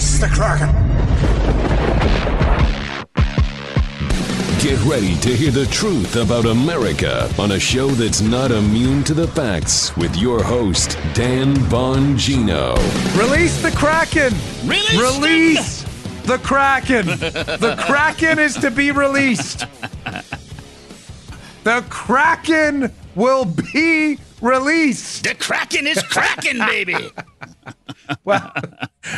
Release the Kraken! Get ready to hear the truth about America on a show that's not immune to the facts with your host, Dan Bongino. Release the Kraken! Release Release the Kraken! The Kraken is to be released. The Kraken will be released. The Kraken is cracking, baby. Well,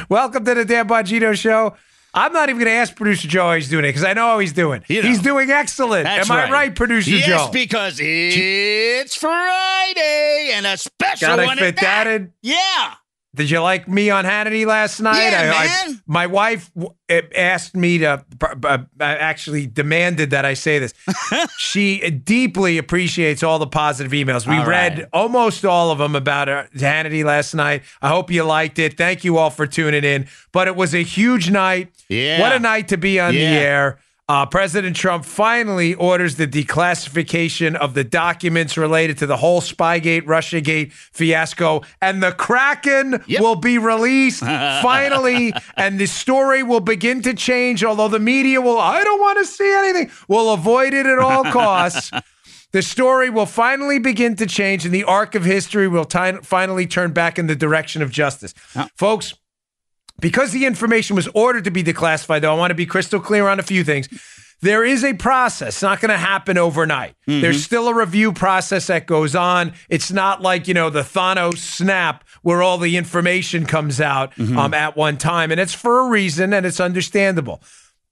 welcome to the Dan Bongino Show. I'm not even going to ask producer Joe how he's doing it because I know how he's doing. You know. He's doing excellent. That's Am I right, producer yes, Joe? because it's Friday and a special Gotta one fit at that. that in. Yeah. Did you like me on Hannity last night? Yeah, I, man. my wife w- asked me to, uh, actually demanded that I say this. she deeply appreciates all the positive emails. We All read right. almost all of them about uh, Hannity last night. I hope you liked it. Thank you all for tuning in. But it was a huge night. Yeah. What a night to be on Yeah. the air. Uh, President Trump finally orders the declassification of the documents related to the whole Spygate, Russiagate fiasco, and the Kraken Yep. will be released finally, and the story will begin to change. Although the media will, I don't want to see anything, will avoid it at all costs. The story will finally begin to change, and the arc of history will ti- finally turn back in the direction of justice. Folks, because the information was ordered to be declassified, though, I want to be crystal clear on a few things. There is a process. It's not going to happen overnight. There's still a review process that goes on. It's not like, you know, the Thanos snap where all the information comes out um, at one time. And it's for a reason and it's understandable.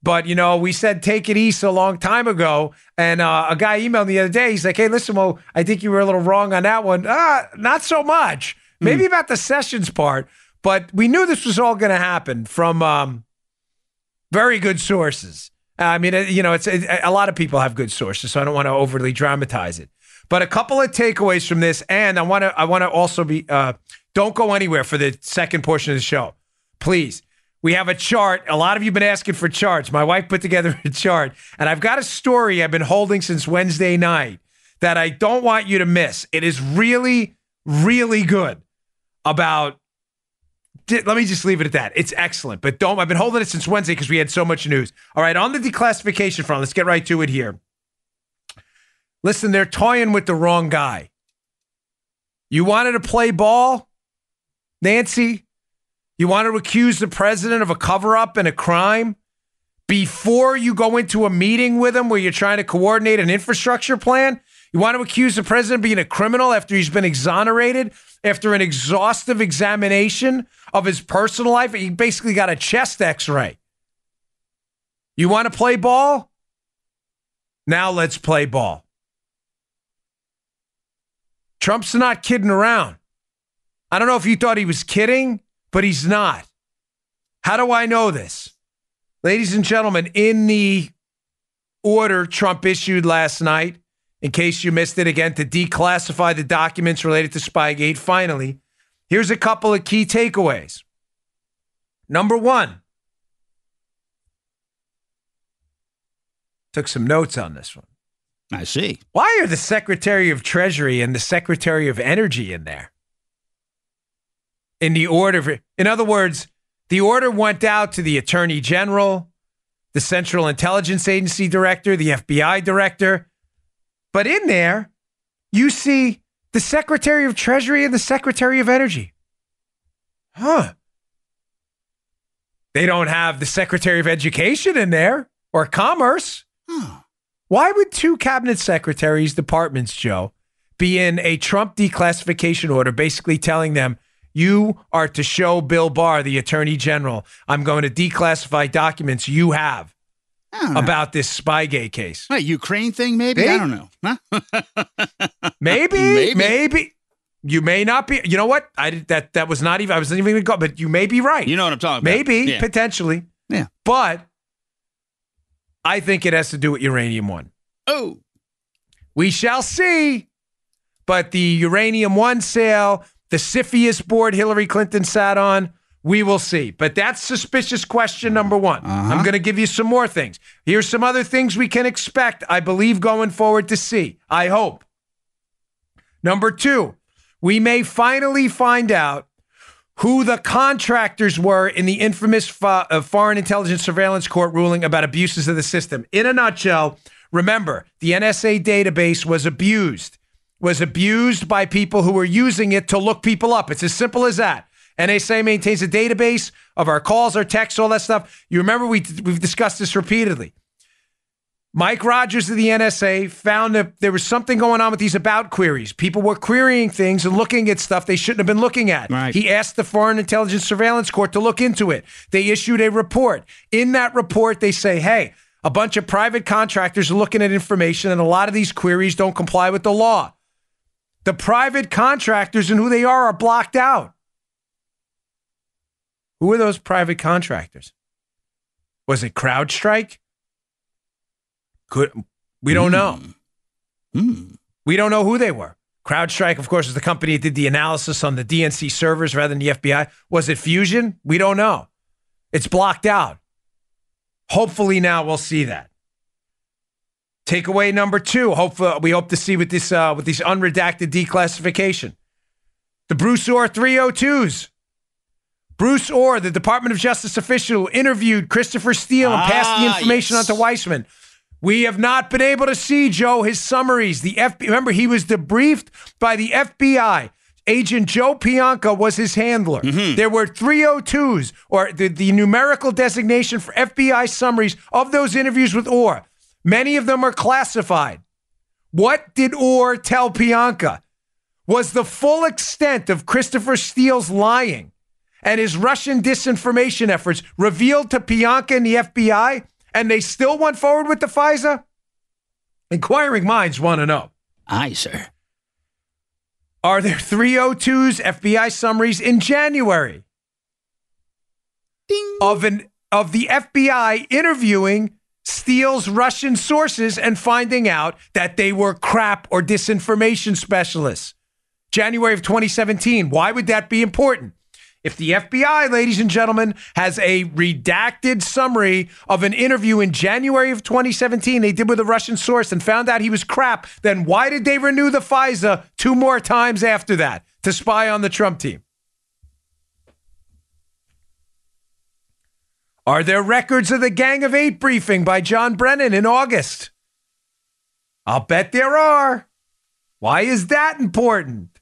But, you know, we said take it easy a long time ago. And uh, a guy emailed me the other day. He's like, hey, listen, well, I think you were a little wrong on that one. Ah, not so much. Maybe about the sessions part. But we knew this was all going to happen from um, very good sources. I mean, uh, you know, it's it, a lot of people have good sources, so I don't want to overly dramatize it. But a couple of takeaways from this, and I want to I want to also be uh, don't go anywhere for the second portion of the show, please. We have a chart. A lot of you have been asking for charts. My wife put together a chart, and I've got a story I've been holding since Wednesday night that I don't want you to miss. It is really, really good about let me just leave it at that. It's excellent, but don't. I've been holding it since Wednesday because we had so much news. All right, on the declassification front, let's get right to it here. Listen, they're toying with the wrong guy. You wanted to play ball, Nancy? You wanted to accuse the president of a cover up and a crime before you go into a meeting with him where you're trying to coordinate an infrastructure plan? You want to accuse the president of being a criminal after he's been exonerated, after an exhaustive examination of his personal life? He basically got a chest x ray. You want to play ball? Now let's play ball. Trump's not kidding around. I don't know if you thought he was kidding, but he's not. How do I know this? Ladies and gentlemen, in the order Trump issued last night, in case you missed it again, to declassify the documents related to Spygate, finally, here's a couple of key takeaways. Number one, took some notes on this one. I see. Why are the Secretary of Treasury and the Secretary of Energy in there? In the order, in other words, the order went out to the Attorney General, the Central Intelligence Agency Director, the FBI Director. But in there, you see the Secretary of Treasury and the Secretary of Energy. Huh. They don't have the Secretary of Education in there or Commerce. Why would two cabinet secretaries, departments, Joe, be in a Trump declassification order basically telling them, you are to show Bill Barr, the attorney general, I'm going to declassify documents you have I don't know. About this Spygate case? What, Ukraine thing, maybe? Maybe. I don't know. Huh? Maybe, Maybe. maybe, You may not be. You know what? I that. That was not even. I wasn't even going. But you may be right. You know what I'm talking about. Maybe Yeah. potentially. Yeah. But I think it has to do with uranium one. Oh, We shall see. But the uranium one sale, the CFIUS board Hillary Clinton sat on, we will see. But that's suspicious question number one. I'm going to give you some more things. Here's some other things we can expect, I believe, going forward to see. I hope. Number two, we may finally find out who the contractors were in the infamous fo- uh, Foreign Intelligence Surveillance Court ruling about abuses of the system. In a nutshell, remember, the NSA database was abused, was abused by people who were using it to look people up. It's as simple as that. NSA maintains a database of our calls, our texts, all that stuff. You remember we, we've discussed this repeatedly. Mike Rogers of the NSA found that there was something going on with these about queries. People were querying things and looking at stuff they shouldn't have been looking at. Right. He asked the Foreign Intelligence Surveillance Court to look into it. They issued a report. In that report, they say, hey, a bunch of private contractors are looking at information, and a lot of these queries don't comply with the law. The private contractors and who they are are blocked out. Who are those private contractors? Was it CrowdStrike? Could we don't know. Hmm. We don't know who they were. CrowdStrike, of course, is the company that did the analysis on the DNC servers rather than the FBI. Was it Fusion? We don't know. It's blocked out. Hopefully now we'll see that. Takeaway number two. Hopefully we hope to see with this uh, with these unredacted declassification. The Bruce Ohr 302s. Bruce Ohr, the Department of Justice official, interviewed Christopher Steele and passed the Ah, information yes. on to Weissmann. We have not been able to see Joe his summaries. The FBI, remember he was debriefed by the FBI. Agent Joe Pientka was his handler. There were 302s or the, the numerical designation for FBI summaries of those interviews with Ohr. Many of them are classified. What did Ohr tell Pientka? Was the full extent of Christopher Steele's lying and his Russian disinformation efforts revealed to Pientka and the FBI, and they still went forward with the FISA? Inquiring minds want to know. Aye, sir. Are there 302s FBI summaries in January Ding. of an of the FBI interviewing Steele's Russian sources and finding out that they were crap or disinformation specialists? January of 2017. Why would that be important? If the FBI, ladies and gentlemen, has a redacted summary of an interview in January of 2017 they did with a Russian source and found out he was crap, then why did they renew the FISA two more times after that to spy on the Trump team? Are there records of the Gang of Eight briefing by John Brennan in August? I'll bet there are. Why is that important?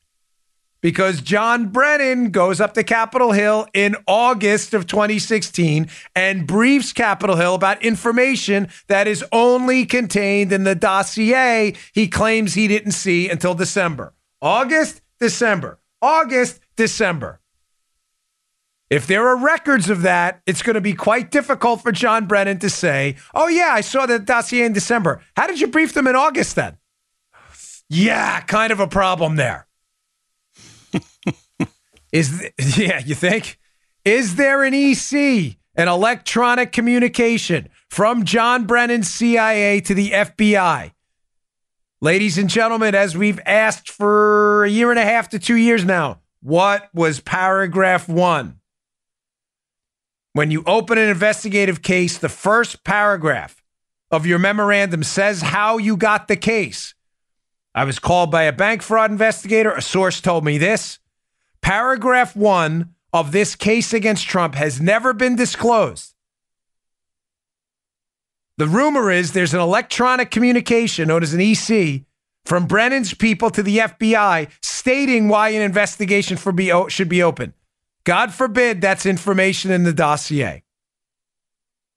Because John Brennan goes up to Capitol Hill in August of 2016 and briefs Capitol Hill about information that is only contained in the dossier he claims he didn't see until December. August, December. August, December. If there are records of that, it's going to be quite difficult for John Brennan to say, oh, yeah, I saw the dossier in December. How did you brief them in August then? Yeah, kind of a problem there. Is th- yeah, you think? Is there an EC, an electronic communication from John Brennan's CIA to the FBI? Ladies and gentlemen, as we've asked for a year and a half to two years now, what was paragraph one? When you open an investigative case, the first paragraph of your memorandum says how you got the case. I was called by a bank fraud investigator. A source told me this. Paragraph one of this case against Trump has never been disclosed. The rumor is there's an electronic communication known as an EC from Brennan's people to the FBI stating why an investigation for be, should be open. God forbid that's information in the dossier.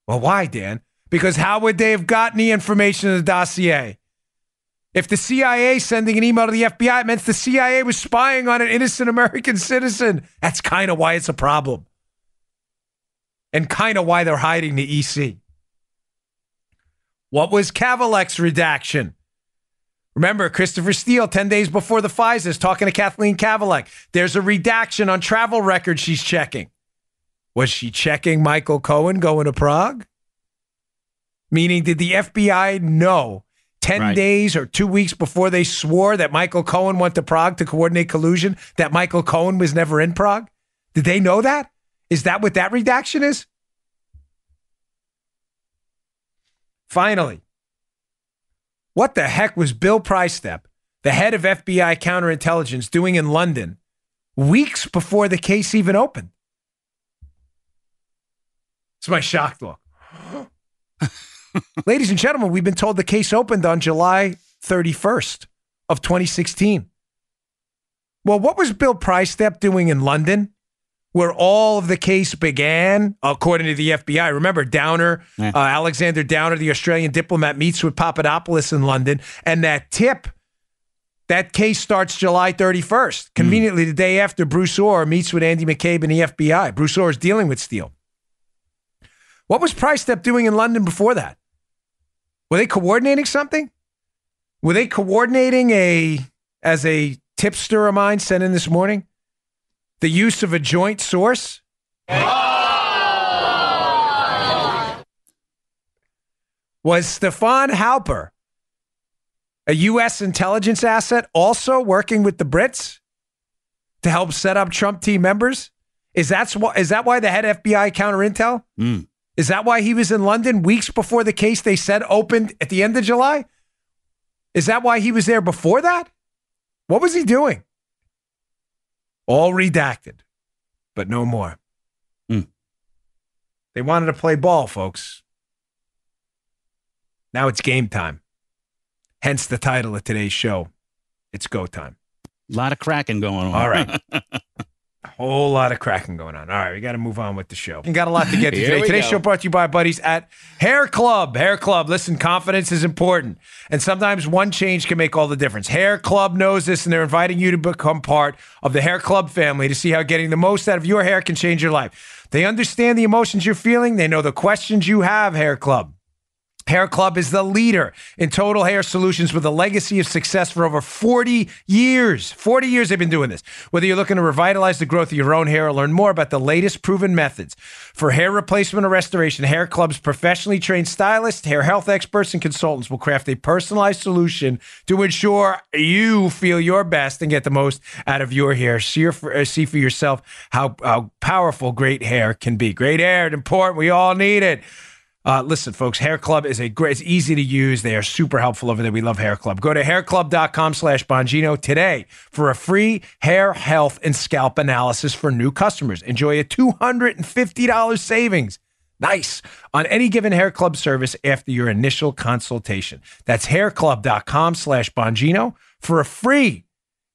Well, why, Dan? Because how would they have gotten the information in the dossier? If the CIA sending an email to the FBI it meant the CIA was spying on an innocent American citizen, that's kind of why it's a problem. And kind of why they're hiding the EC. What was Kavalec's redaction? Remember, Christopher Steele, 10 days before the FISA, is talking to Kathleen Kavalec. There's a redaction on travel records she's checking. Was she checking Michael Cohen going to Prague? Meaning, did the FBI know 10 Right. days or two weeks before they swore that Michael Cohen went to Prague to coordinate collusion, that Michael Cohen was never in Prague? Did they know that? Is that what that redaction is? Finally, what the heck was Bill Priestap, the head of FBI counterintelligence, doing in London weeks before the case even opened. It's my shocked look. Ladies and gentlemen, we've been told the case opened on July 31st of 2016. Well, what was Bill Priestap doing in London? Where all of the case began, according to the FBI. Remember, Downer, Yeah. uh, Alexander Downer, the Australian diplomat, meets with Papadopoulos in London, and that tip, that case starts July 31st, conveniently the day after Bruce Ohr meets with Andy McCabe and the FBI. Bruce Ohr is dealing with Steele. What was Priestap doing in London before that? Were they coordinating something? Were they coordinating a, as a tipster of mine sent in this morning, the use of a joint source? Was Stefan Halper, a U.S. intelligence asset, also working with the Brits to help set up Trump team members? Is that, is that why the head FBI counter intel? Mm. Is that why he was in London weeks before the case they said opened at the end of July? Is that why he was there before that? What was he doing? All redacted, but no more. Hmm. They wanted to play ball, folks. Now it's game time. Hence the title of today's show. It's go time. A lot of cracking going on. All right. A whole lot of cracking going on. All right, we got to move on with the show. We got a lot to get to today. Today's go. show brought to you by buddies at Hair Club. Hair Club. Listen, confidence is important, and sometimes one change can make all the difference. Hair Club knows this, and they're inviting you to become part of the Hair Club family to see how getting the most out of your hair can change your life. They understand the emotions you're feeling. They know the questions you have. Hair Club. Hair Club is the leader in total hair solutions with a legacy of success for over 40 years. 40 years they've been doing this. Whether you're looking to revitalize the growth of your own hair or learn more about the latest proven methods for hair replacement or restoration, Hair Club's professionally trained stylists, hair health experts, and consultants will craft a personalized solution to ensure you feel your best and get the most out of your hair. See, for, uh, see for yourself how, how powerful great hair can be. Great hair important. We all need it. Uh, listen, folks, Hair Club is a great, it's easy to use. They are super helpful over there. We love Hair Club. Go to hairclub.com slash Bongino today for a free hair health and scalp analysis for new customers. Enjoy a $250 savings. Nice. On any given Hair Club service after your initial consultation. That's hairclub.com slash Bongino for a free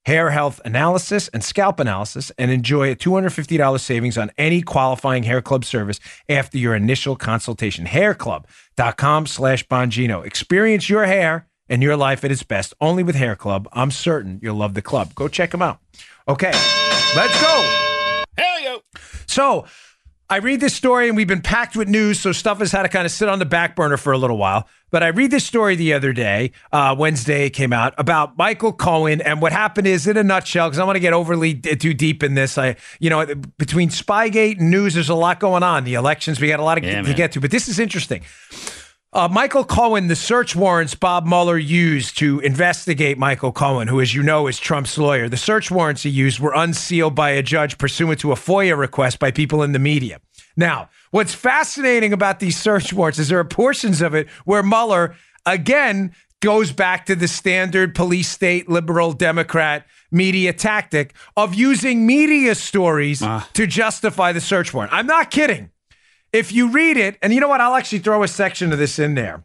hair health analysis and scalp analysis and enjoy a $250 savings on any qualifying hair club service after your initial consultation. Hairclub.com slash bongino. Experience your hair and your life at its best only with hair club. I'm certain you'll love the club. Go check them out. Okay let's go. Hell yo. so I read this story and we've been packed with news, so stuff has had to kind of sit on the back burner for a little while. But I read this story the other day, uh, Wednesday it came out about Michael Cohen, and what happened is, in a nutshell, because I want to get overly d- too deep in this. I, you know, between Spygate and news, there's a lot going on. The elections, we got a lot of, Yeah, to get to, but this is interesting. Uh, Michael Cohen, the search warrants Bob Mueller used to investigate Michael Cohen, who, as you know, is Trump's lawyer, the search warrants he used were unsealed by a judge pursuant to a FOIA request by people in the media. Now, what's fascinating about these search warrants is there are portions of it where Mueller, again, goes back to the standard police state liberal Democrat media tactic of using media stories ah. to justify the search warrant. I'm not kidding if you read it, and you know what, I'll actually throw a section of this in there.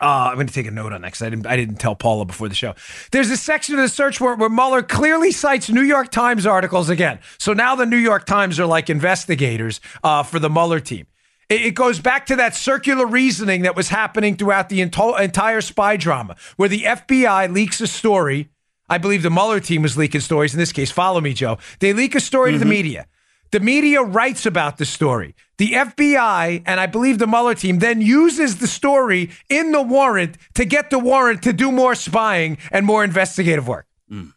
Uh, I'm going to take a note on that because I didn't, I didn't tell Paula before the show. There's a section of the search warrant where Mueller clearly cites New York Times articles again. So now the New York Times are like investigators uh, for the Mueller team. It, it goes back to that circular reasoning that was happening throughout the ento- entire spy drama, where the FBI leaks a story. I believe the Mueller team was leaking stories. In this case, follow me, Joe. They leak a story to the media. The media writes about the story. The FBI and I believe the Mueller team then uses the story in the warrant to get the warrant to do more spying and more investigative work. Hmm.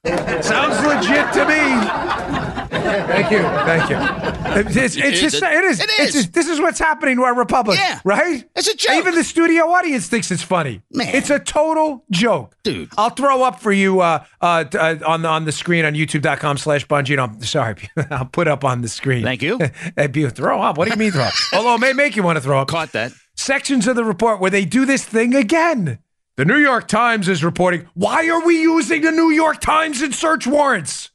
Sounds legit to me. Thank you. Thank you. It's, it's It- just, it- it is. it It's just- this is what's happening to our republic. Yeah. Right? It's a joke. Even the studio audience thinks it's funny. Man. It's a total joke. Dude. I'll throw up for you uh, uh, uh, on, the, on the screen on youtube.com slash Bongino. I'm sorry. I'll put up on the screen. Thank you. Be- throw up. What do you mean throw up? Although it may make you want to throw up. Caught that. Sections of the report where they do this thing again. The New York Times is reporting. Why are we using the New York Times in search warrants?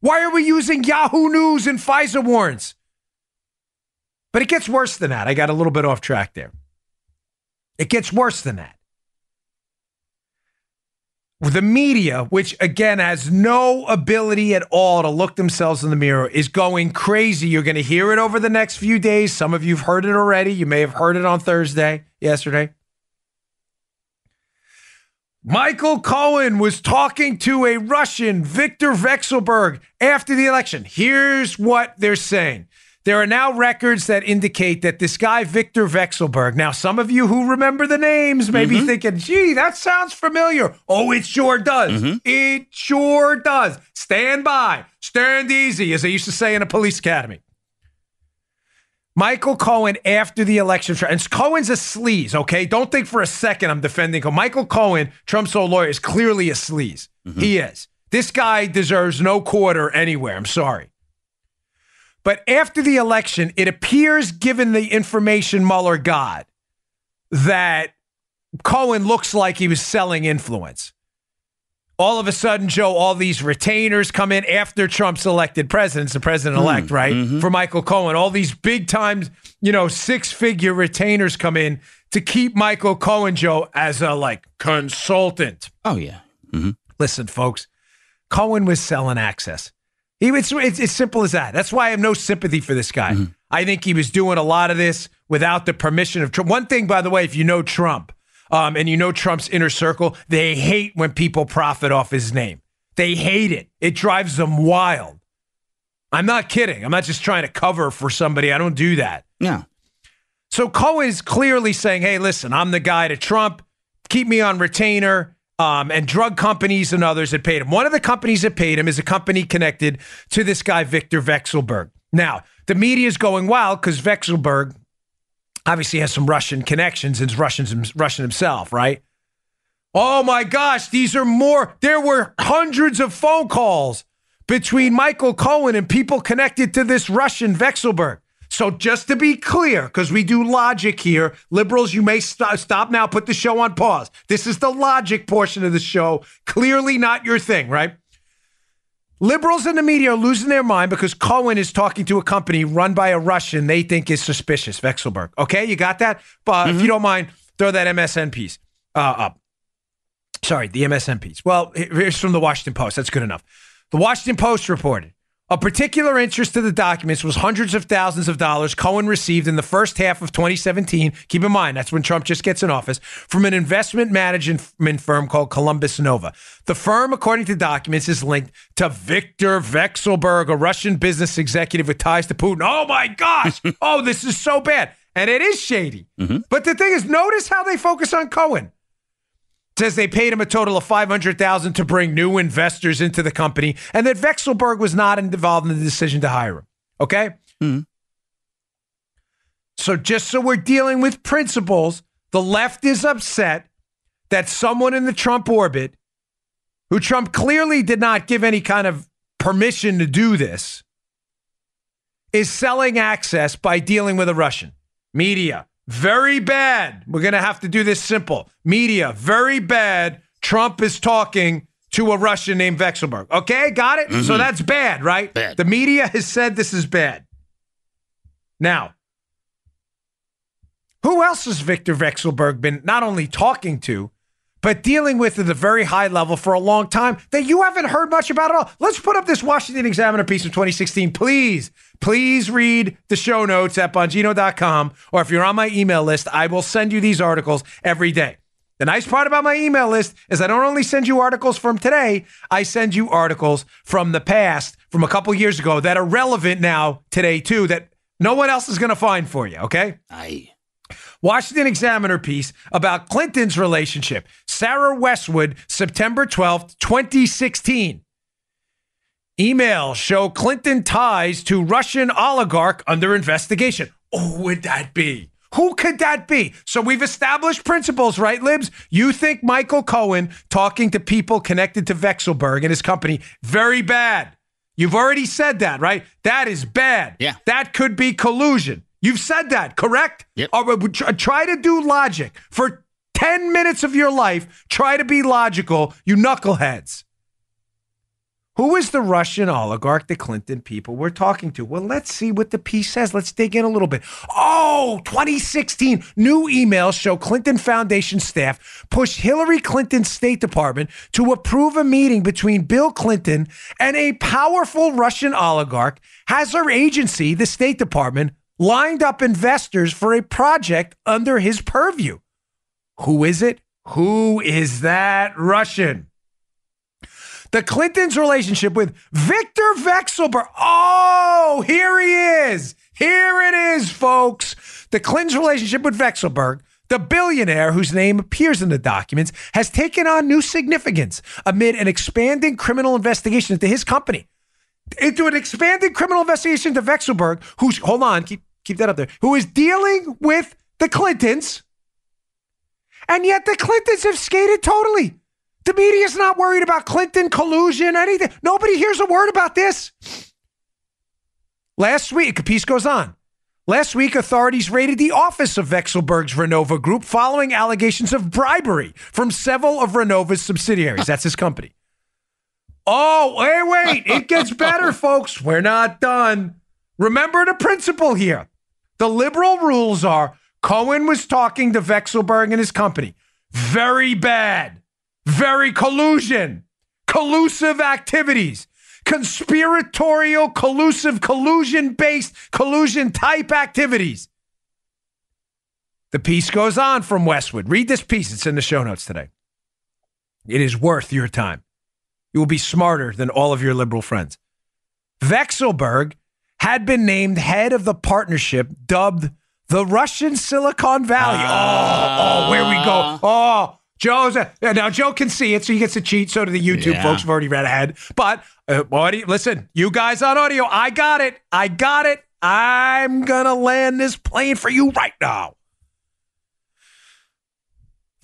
Why are we using Yahoo News and FISA warrants? But it gets worse than that. I got a little bit off track there. It gets worse than that. The media, which again has no ability at all to look themselves in the mirror, is going crazy. You're going to hear it over the next few days. Some of you've heard it already. You may have heard it on Thursday, yesterday. Michael Cohen was talking to a Russian, Viktor Vekselberg, after the election. Here's what they're saying. There are now records that indicate that this guy, Viktor Vekselberg, now some of you who remember the names may be mm-hmm. thinking, gee, that sounds familiar. Oh, it sure does. Mm-hmm. It sure does. Stand by, stand easy, as they used to say in a police academy. Michael Cohen after the election, and Cohen's a sleaze, okay? Don't think for a second I'm defending him. Michael Cohen, Trump's old lawyer, is clearly a sleaze. Mm-hmm. He is. This guy deserves no quarter anywhere. I'm sorry. But after the election, it appears, given the information Mueller got, that Cohen looks like he was selling influence. All of a sudden, Joe, all these retainers come in after Trump's elected president, the president elect, hmm, right? Mm-hmm. For Michael Cohen. All these big time, you know, six figure retainers come in to keep Michael Cohen, Joe, as a like consultant. Oh yeah. Mm-hmm. Listen, folks, Cohen was selling access. He was, it's as simple as that. That's why I have no sympathy for this guy. Mm-hmm. I think he was doing a lot of this without the permission of Trump. One thing, by the way, if you know Trump um, and you know Trump's inner circle, they hate when people profit off his name. They hate it. It drives them wild. I'm not kidding. I'm not just trying to cover for somebody. I don't do that. Yeah. So Cohen is clearly saying, hey, listen, I'm the guy to Trump. Keep me on retainer. Um, and drug companies and others that paid him. One of the companies that paid him is a company connected to this guy, Victor Vekselberg. Now, the media is going wild because Vekselberg obviously has some Russian connections and is Russian, Russian himself, right? Oh my gosh, these are more. There were hundreds of phone calls between Michael Cohen and people connected to this Russian Vekselberg. So just to be clear, because we do logic here, liberals, you may st- stop now, put the show on pause. This is the logic portion of the show. Clearly not your thing, right? Liberals in the media are losing their mind because Cohen is talking to a company run by a Russian they think is suspicious, Vexelberg. Okay, you got that? But if you don't mind, throw that MSN piece uh, up. Sorry, the MSN piece. Well, here's from the Washington Post. That's good enough. The Washington Post reported a particular interest to the documents was hundreds of thousands of dollars Cohen received in the first half of 2017. Keep in mind, that's when Trump just gets in office from an investment management firm called Columbus Nova. The firm, according to documents, is linked to Viktor Vekselberg, a Russian business executive with ties to Putin. Oh my gosh. oh, this is so bad. And it is shady. Mm-hmm. But the thing is, notice how they focus on Cohen says they paid him a total of 500,000 to bring new investors into the company and that Vekselberg was not involved in the decision to hire him. Okay? Hmm. So just so we're dealing with principles, the left is upset that someone in the Trump orbit who Trump clearly did not give any kind of permission to do this is selling access by dealing with a Russian. Media, very bad. We're going to have to do this simple. Media, very bad. Trump is talking to a Russian named Vekselberg. Okay, got it? So mm-hmm. that's bad, right? Bad. The media has said this is bad. Now, who else has Victor Vekselberg been not only talking to, but dealing with at a very high level for a long time that you haven't heard much about at all? Let's put up this Washington Examiner piece from 2016. Please, please read the show notes at bongino.com. Or if you're on my email list, I will send you these articles every day. The nice part about my email list is I don't only send you articles from today, I send you articles from the past, from a couple years ago that are relevant now today too, that no one else is going to find for you, okay? Aye. Washington Examiner piece about Clinton's relationship. Sarah Westwood, September 12th, 2016. Emails show Clinton ties to Russian oligarch under investigation. Who would that be? Who could that be? So we've established principles, right, Libs? You think Michael Cohen talking to people connected to Vekselberg and his company, very bad. You've already said that, right? That is bad. Yeah. That could be collusion. You've said that, correct? Yep. Try- try to do logic. For 10 minutes of your life, try to be logical, you knuckleheads. Who is the Russian oligarch the Clinton people were talking to? Well, let's see what the piece says. Let's dig in a little bit. Oh, 2016. New emails show Clinton Foundation staff pushed Hillary Clinton's State Department to approve a meeting between Bill Clinton and a powerful Russian oligarch. Has her agency, the State Department, lined up investors for a project under his purview? Who is it? Who is that Russian? The Clintons' relationship with Victor Vexelberg. Oh, here he is. Here it is, folks. The Clintons' relationship with Vexelberg, the billionaire whose name appears in the documents, has taken on new significance amid an expanding criminal investigation into his company. Into an expanded criminal investigation into Vexelberg, who's, hold on, keep, keep that up there, who is dealing with the Clintons. And yet the Clintons have skated totally. The media's not worried about Clinton collusion, anything. Nobody hears a word about this. Last week, piece goes on. Last week, authorities raided the office of Vexelberg's Renova Group following allegations of bribery from several of Renova's subsidiaries. That's his company. Oh, wait, wait. It gets better, folks. We're not done. Remember the principle here. The liberal rules are Cohen was talking to Vexelberg and his company. Very bad very collusion, collusive activities, conspiratorial, collusive, collusion based, collusion type activities. The piece goes on from Westwood. Read this piece, it's in the show notes today. It is worth your time. You will be smarter than all of your liberal friends. Vexelberg had been named head of the partnership dubbed the Russian Silicon Valley. Uh, oh, oh, where we go. Oh, Joe's a, now Joe can see it, so he gets to cheat. So do the YouTube yeah. folks. have already read ahead. But uh, audio, listen, you guys on audio, I got it. I got it. I'm gonna land this plane for you right now.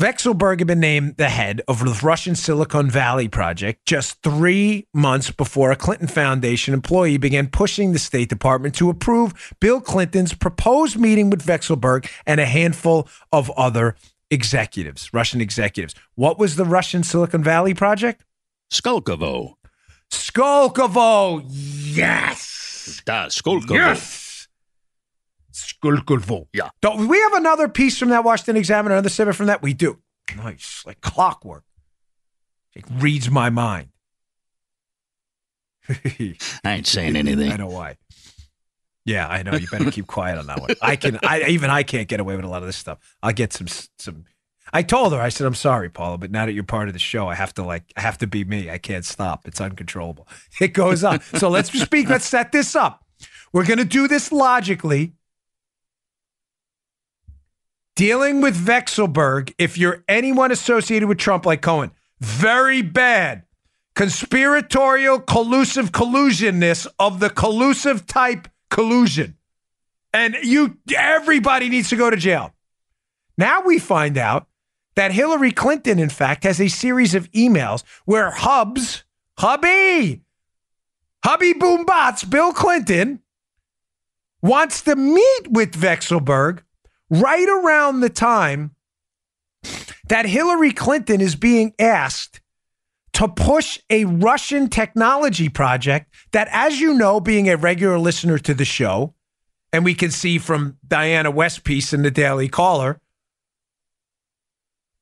Vexelberg had been named the head of the Russian Silicon Valley project just three months before a Clinton Foundation employee began pushing the State Department to approve Bill Clinton's proposed meeting with Vexelberg and a handful of other executives, Russian executives. What was the Russian Silicon Valley project? Skolkovo. Skolkovo. Yes. Da, Skolkovo. Yes. Skolkovo. Yeah. Don't we have another piece from that Washington Examiner, another snippet from that? We do. Nice. Like clockwork. It reads my mind. I ain't saying anything. I know why. Yeah, I know. You better keep quiet on that one. I can. I even I can't get away with a lot of this stuff. I'll get some some. I told her. I said, "I'm sorry, Paula, but now that you're part of the show, I have to like. I have to be me. I can't stop. It's uncontrollable. It goes on. so let's speak. Let's set this up. We're gonna do this logically. Dealing with Vexelberg, if you're anyone associated with Trump like Cohen, very bad conspiratorial, collusive collusionness of the collusive type collusion. And you everybody needs to go to jail. Now we find out that Hillary Clinton, in fact, has a series of emails where Hubs, hubby, hubby boombots, Bill Clinton wants to meet with Vexelberg right around the time that Hillary Clinton is being asked to push a Russian technology project that, as you know, being a regular listener to the show, and we can see from Diana West piece in the Daily Caller,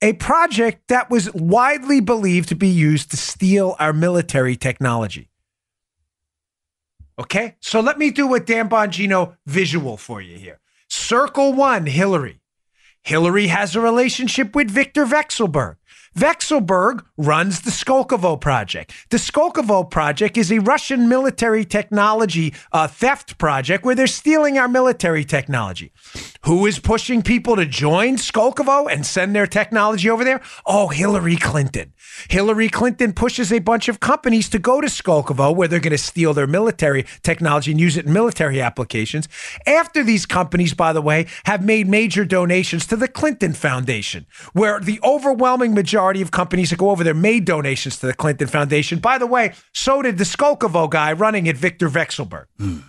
a project that was widely believed to be used to steal our military technology. Okay, so let me do a Dan Bongino visual for you here. Circle one, Hillary. Hillary has a relationship with Victor Vexelberg. Vexelberg runs the Skolkovo project. The Skolkovo project is a Russian military technology uh, theft project where they're stealing our military technology. Who is pushing people to join Skolkovo and send their technology over there? Oh, Hillary Clinton. Hillary Clinton pushes a bunch of companies to go to Skolkovo where they're going to steal their military technology and use it in military applications. After these companies, by the way, have made major donations to the Clinton Foundation, where the overwhelming majority of companies that go over there made donations to the Clinton Foundation. By the way, so did the Skolkovo guy running it, Victor Vexelberg. Mm.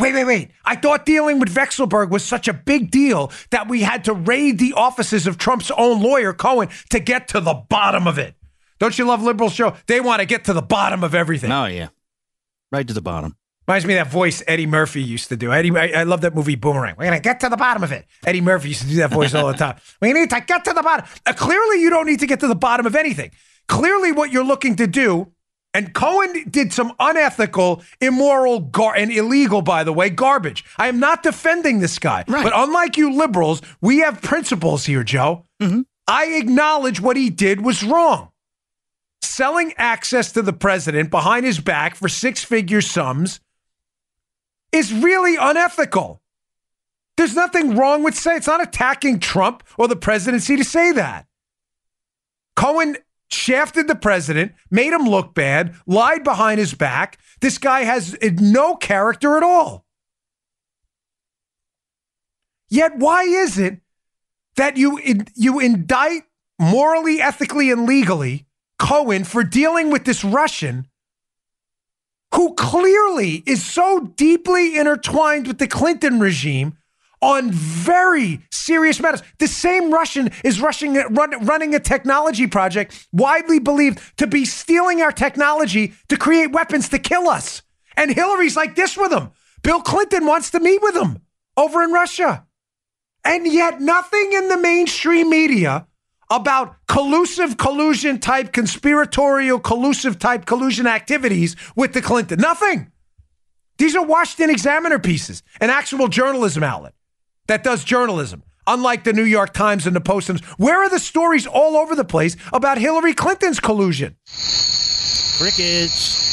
Wait, wait, wait. I thought dealing with Vexelberg was such a big deal that we had to raid the offices of Trump's own lawyer, Cohen, to get to the bottom of it. Don't you love liberal show? They want to get to the bottom of everything. Oh, yeah. Right to the bottom. Reminds me of that voice Eddie Murphy used to do. Eddie, I, I love that movie Boomerang. We're gonna get to the bottom of it. Eddie Murphy used to do that voice all the time. We need to get to the bottom. Uh, clearly, you don't need to get to the bottom of anything. Clearly, what you're looking to do, and Cohen did some unethical, immoral, gar- and illegal, by the way, garbage. I am not defending this guy, Right. but unlike you liberals, we have principles here, Joe. I acknowledge what he did was wrong. Selling access to the president behind his back for six figure sums is really unethical. There's nothing wrong with saying it's not attacking Trump or the presidency to say that. Cohen shafted the president, made him look bad, lied behind his back. This guy has no character at all. Yet, why is it that you you indict morally, ethically, and legally Cohen for dealing with this Russian who clearly is so deeply intertwined with the Clinton regime on very serious matters. The same Russian is rushing, run, running a technology project widely believed to be stealing our technology to create weapons to kill us. And Hillary's like this with him. Bill Clinton wants to meet with him over in Russia. And yet, nothing in the mainstream media about collusive collusion type, conspiratorial collusive type collusion activities with the Clinton. Nothing. These are Washington Examiner pieces, an actual journalism outlet that does journalism, unlike the New York Times and the Post. Where are the stories all over the place about Hillary Clinton's collusion? Crickets.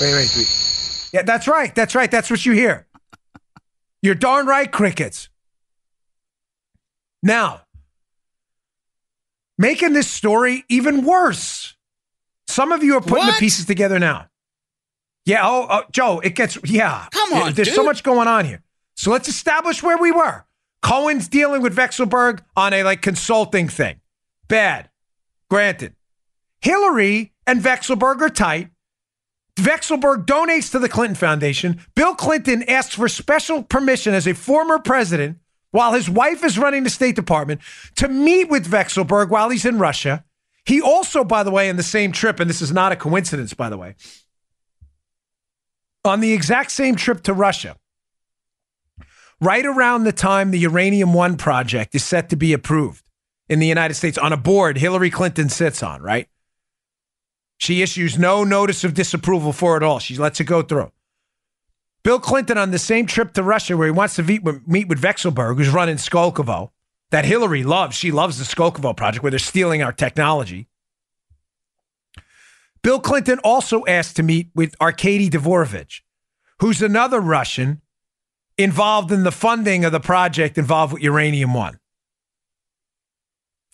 Wait, wait, wait. Yeah, that's right. That's right. That's what you hear. You're darn right, crickets. Now, making this story even worse. Some of you are putting the pieces together now. Yeah, oh, oh, Joe, it gets, yeah. Come on, There's so much going on here. So let's establish where we were. Cohen's dealing with Vexelberg on a like consulting thing. Bad. Granted. Hillary and Vexelberg are tight. Vexelberg donates to the Clinton Foundation. Bill Clinton asks for special permission as a former president while his wife is running the State Department to meet with Vexelberg while he's in Russia. He also, by the way, in the same trip, and this is not a coincidence, by the way, on the exact same trip to Russia, right around the time the Uranium One project is set to be approved in the United States on a board Hillary Clinton sits on, right? She issues no notice of disapproval for it all. She lets it go through. Bill Clinton on the same trip to Russia where he wants to meet with, meet with Vexelberg, who's running Skolkovo, that Hillary loves. She loves the Skolkovo project where they're stealing our technology. Bill Clinton also asked to meet with Arkady Dvorkovich, who's another Russian involved in the funding of the project involved with Uranium One.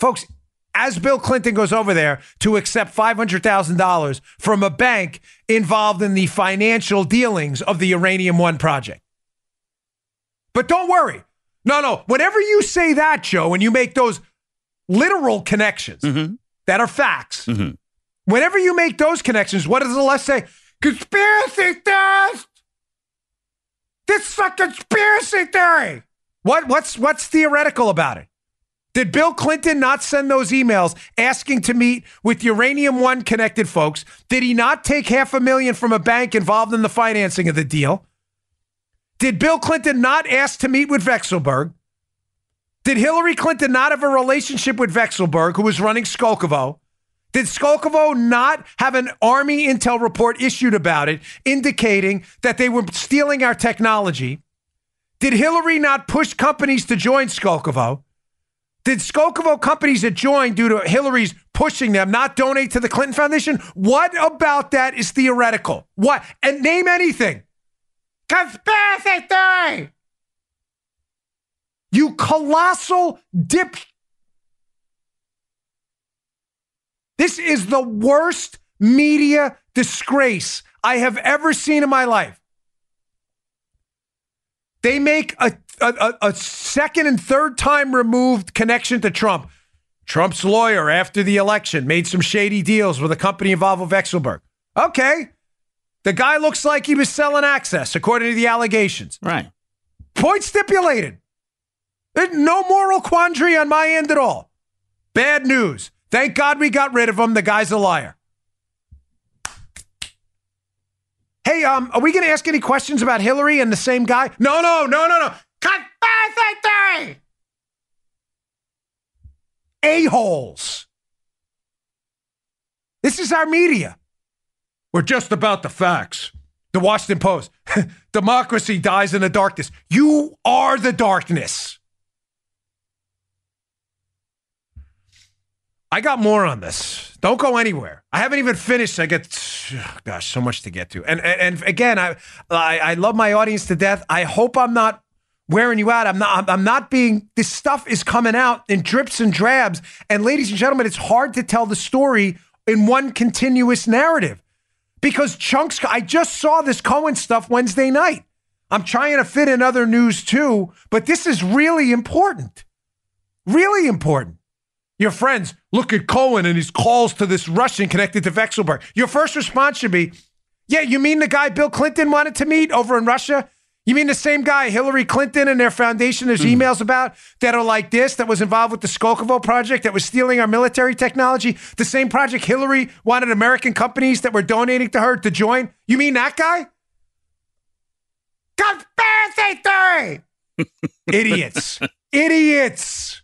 Folks, as Bill Clinton goes over there to accept $500,000 from a bank involved in the financial dealings of the Uranium One project. But don't worry. No, no. Whenever you say that, Joe, and you make those literal connections mm-hmm. that are facts, mm-hmm. whenever you make those connections, what does the left say? Conspiracy theorist! This is a conspiracy theory. What, what's, what's theoretical about it? Did Bill Clinton not send those emails asking to meet with Uranium One connected folks? Did he not take half a million from a bank involved in the financing of the deal? Did Bill Clinton not ask to meet with Vexelberg? Did Hillary Clinton not have a relationship with Vexelberg, who was running Skolkovo? Did Skolkovo not have an Army intel report issued about it, indicating that they were stealing our technology? Did Hillary not push companies to join Skolkovo? Did Skolkovo companies that joined due to Hillary's pushing them not donate to the Clinton Foundation? What about that is theoretical? What? And name anything. Conspiracy theory. You colossal dip. This is the worst media disgrace I have ever seen in my life. They make a, a, a- second and third time removed connection to Trump. Trump's lawyer after the election made some shady deals with a company involved with Vexelberg. Okay. The guy looks like he was selling access, according to the allegations. Right. Point stipulated. There's no moral quandary on my end at all. Bad news. Thank God we got rid of him. The guy's a liar. Hey, um, are we going to ask any questions about Hillary and the same guy? No, no, no, no, no. A-holes. This is our media. We're just about the facts. The Washington Post. Democracy dies in the darkness. You are the darkness. I got more on this. Don't go anywhere. I haven't even finished. I get, gosh, so much to get to. And and, and again, I, I I love my audience to death. I hope I'm not wearing you out. I'm not. I'm not being. This stuff is coming out in drips and drabs. And ladies and gentlemen, it's hard to tell the story in one continuous narrative because chunks. I just saw this Cohen stuff Wednesday night. I'm trying to fit in other news too, but this is really important. Really important. Your friends look at Cohen and his calls to this Russian connected to Vekselberg. Your first response should be, "Yeah, you mean the guy Bill Clinton wanted to meet over in Russia? You mean the same guy Hillary Clinton and their foundation there's Mm. emails about that are like this that was involved with the Skolkovo project that was stealing our military technology? The same project Hillary wanted American companies that were donating to her to join? You mean that guy? Conspiracy theory! Idiots. Idiots.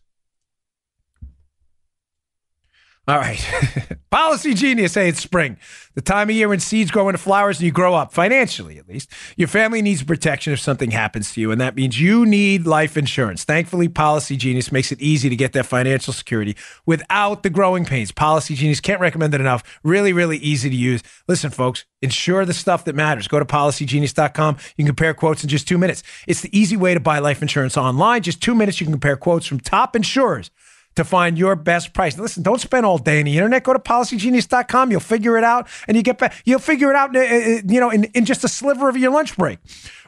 All right. Policy genius. Hey, it's spring. The time of year when seeds grow into flowers and you grow up, financially at least. Your family needs protection if something happens to you, and that means you need life insurance. Thankfully, Policy Genius makes it easy to get that financial security without the growing pains. Policy Genius can't recommend it enough. Really, really easy to use. Listen, folks, insure the stuff that matters. Go to policygenius.com. You can compare quotes in just two minutes. It's the easy way to buy life insurance online. Just two minutes, you can compare quotes from top insurers to find your best price. Listen, don't spend all day on the internet. Go to policygenius.com. You'll figure it out and you get back. You'll figure it out, uh, uh, you know, in, in just a sliver of your lunch break.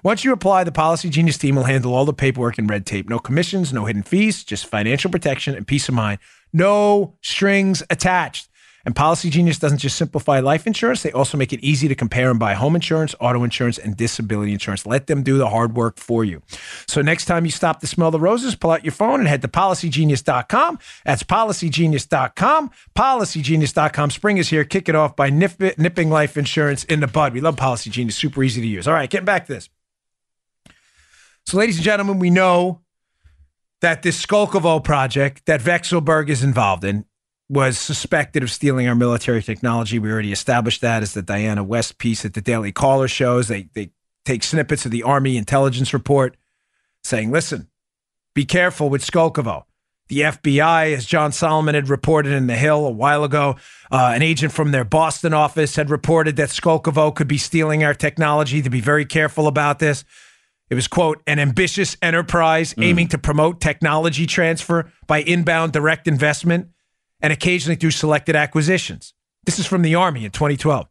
Once you apply, the Policy Genius team will handle all the paperwork and red tape. No commissions, no hidden fees, just financial protection and peace of mind. No strings attached. And Policy Genius doesn't just simplify life insurance, they also make it easy to compare and buy home insurance, auto insurance, and disability insurance. Let them do the hard work for you. So next time you stop to smell the roses, pull out your phone and head to policygenius.com. That's policygenius.com. Policygenius.com. Spring is here. Kick it off by nip nipping life insurance in the bud. We love Policy Genius. Super easy to use. All right, getting back to this. So, ladies and gentlemen, we know that this Skolkovo project that Vekselberg is involved in was suspected of stealing our military technology. We already established that as the Diana West piece at the Daily Caller shows. They they take snippets of the Army intelligence report saying, "Listen, be careful with Skolkovo." The FBI, as John Solomon had reported in The Hill a while ago, uh, an agent from their Boston office had reported that Skolkovo could be stealing our technology. To be very careful about this. It was, quote, an ambitious enterprise aiming to promote technology transfer by inbound direct investment and occasionally through selected acquisitions. This is from the Army in 2012.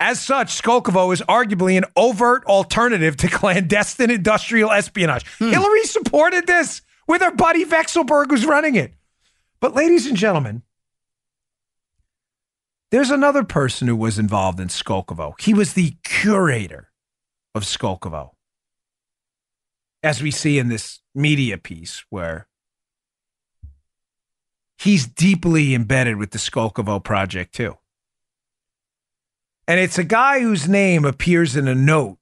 As such, Skolkovo is arguably an overt alternative to clandestine industrial espionage. Hmm. Hillary supported this with her buddy Vekselberg, who's running it. But, ladies and gentlemen, there's another person who was involved in Skolkovo. He was the curator of Skolkovo, as we see in this media piece where he's deeply embedded with the Skolkovo project too. And it's a guy whose name appears in a note.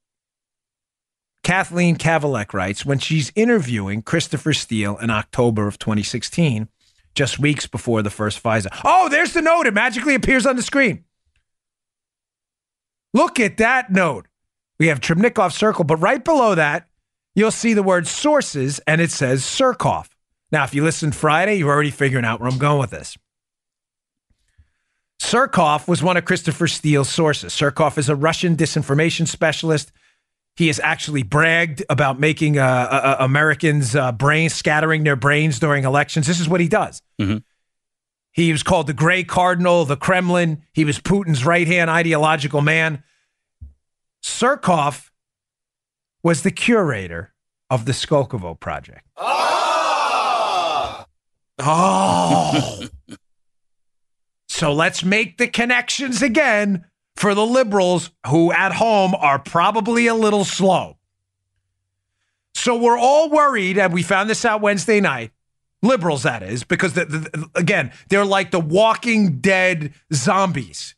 Kathleen Kavalec writes when she's interviewing Christopher Steele in October of 2016, just weeks before the first FISA. Oh, there's the note. It magically appears on the screen. Look at that note. We have Trubnikov Circle, but right below that, you'll see the word sources and it says Surkov. Now, if you listened Friday, you're already figuring out where I'm going with this. Surkov was one of Christopher Steele's sources. Surkov is a Russian disinformation specialist. He has actually bragged about making uh, uh, Americans' uh, brains, scattering their brains during elections. This is what he does. He was called the Gray Cardinal, the Kremlin. He was Putin's right hand ideological man. Surkov was the curator of the Skolkovo project. Oh. Oh. so let's make the connections again for the liberals who at home are probably a little slow. So we're all worried, and we found this out Wednesday night. Liberals, that is, because the, the, again, they're like the walking dead zombies.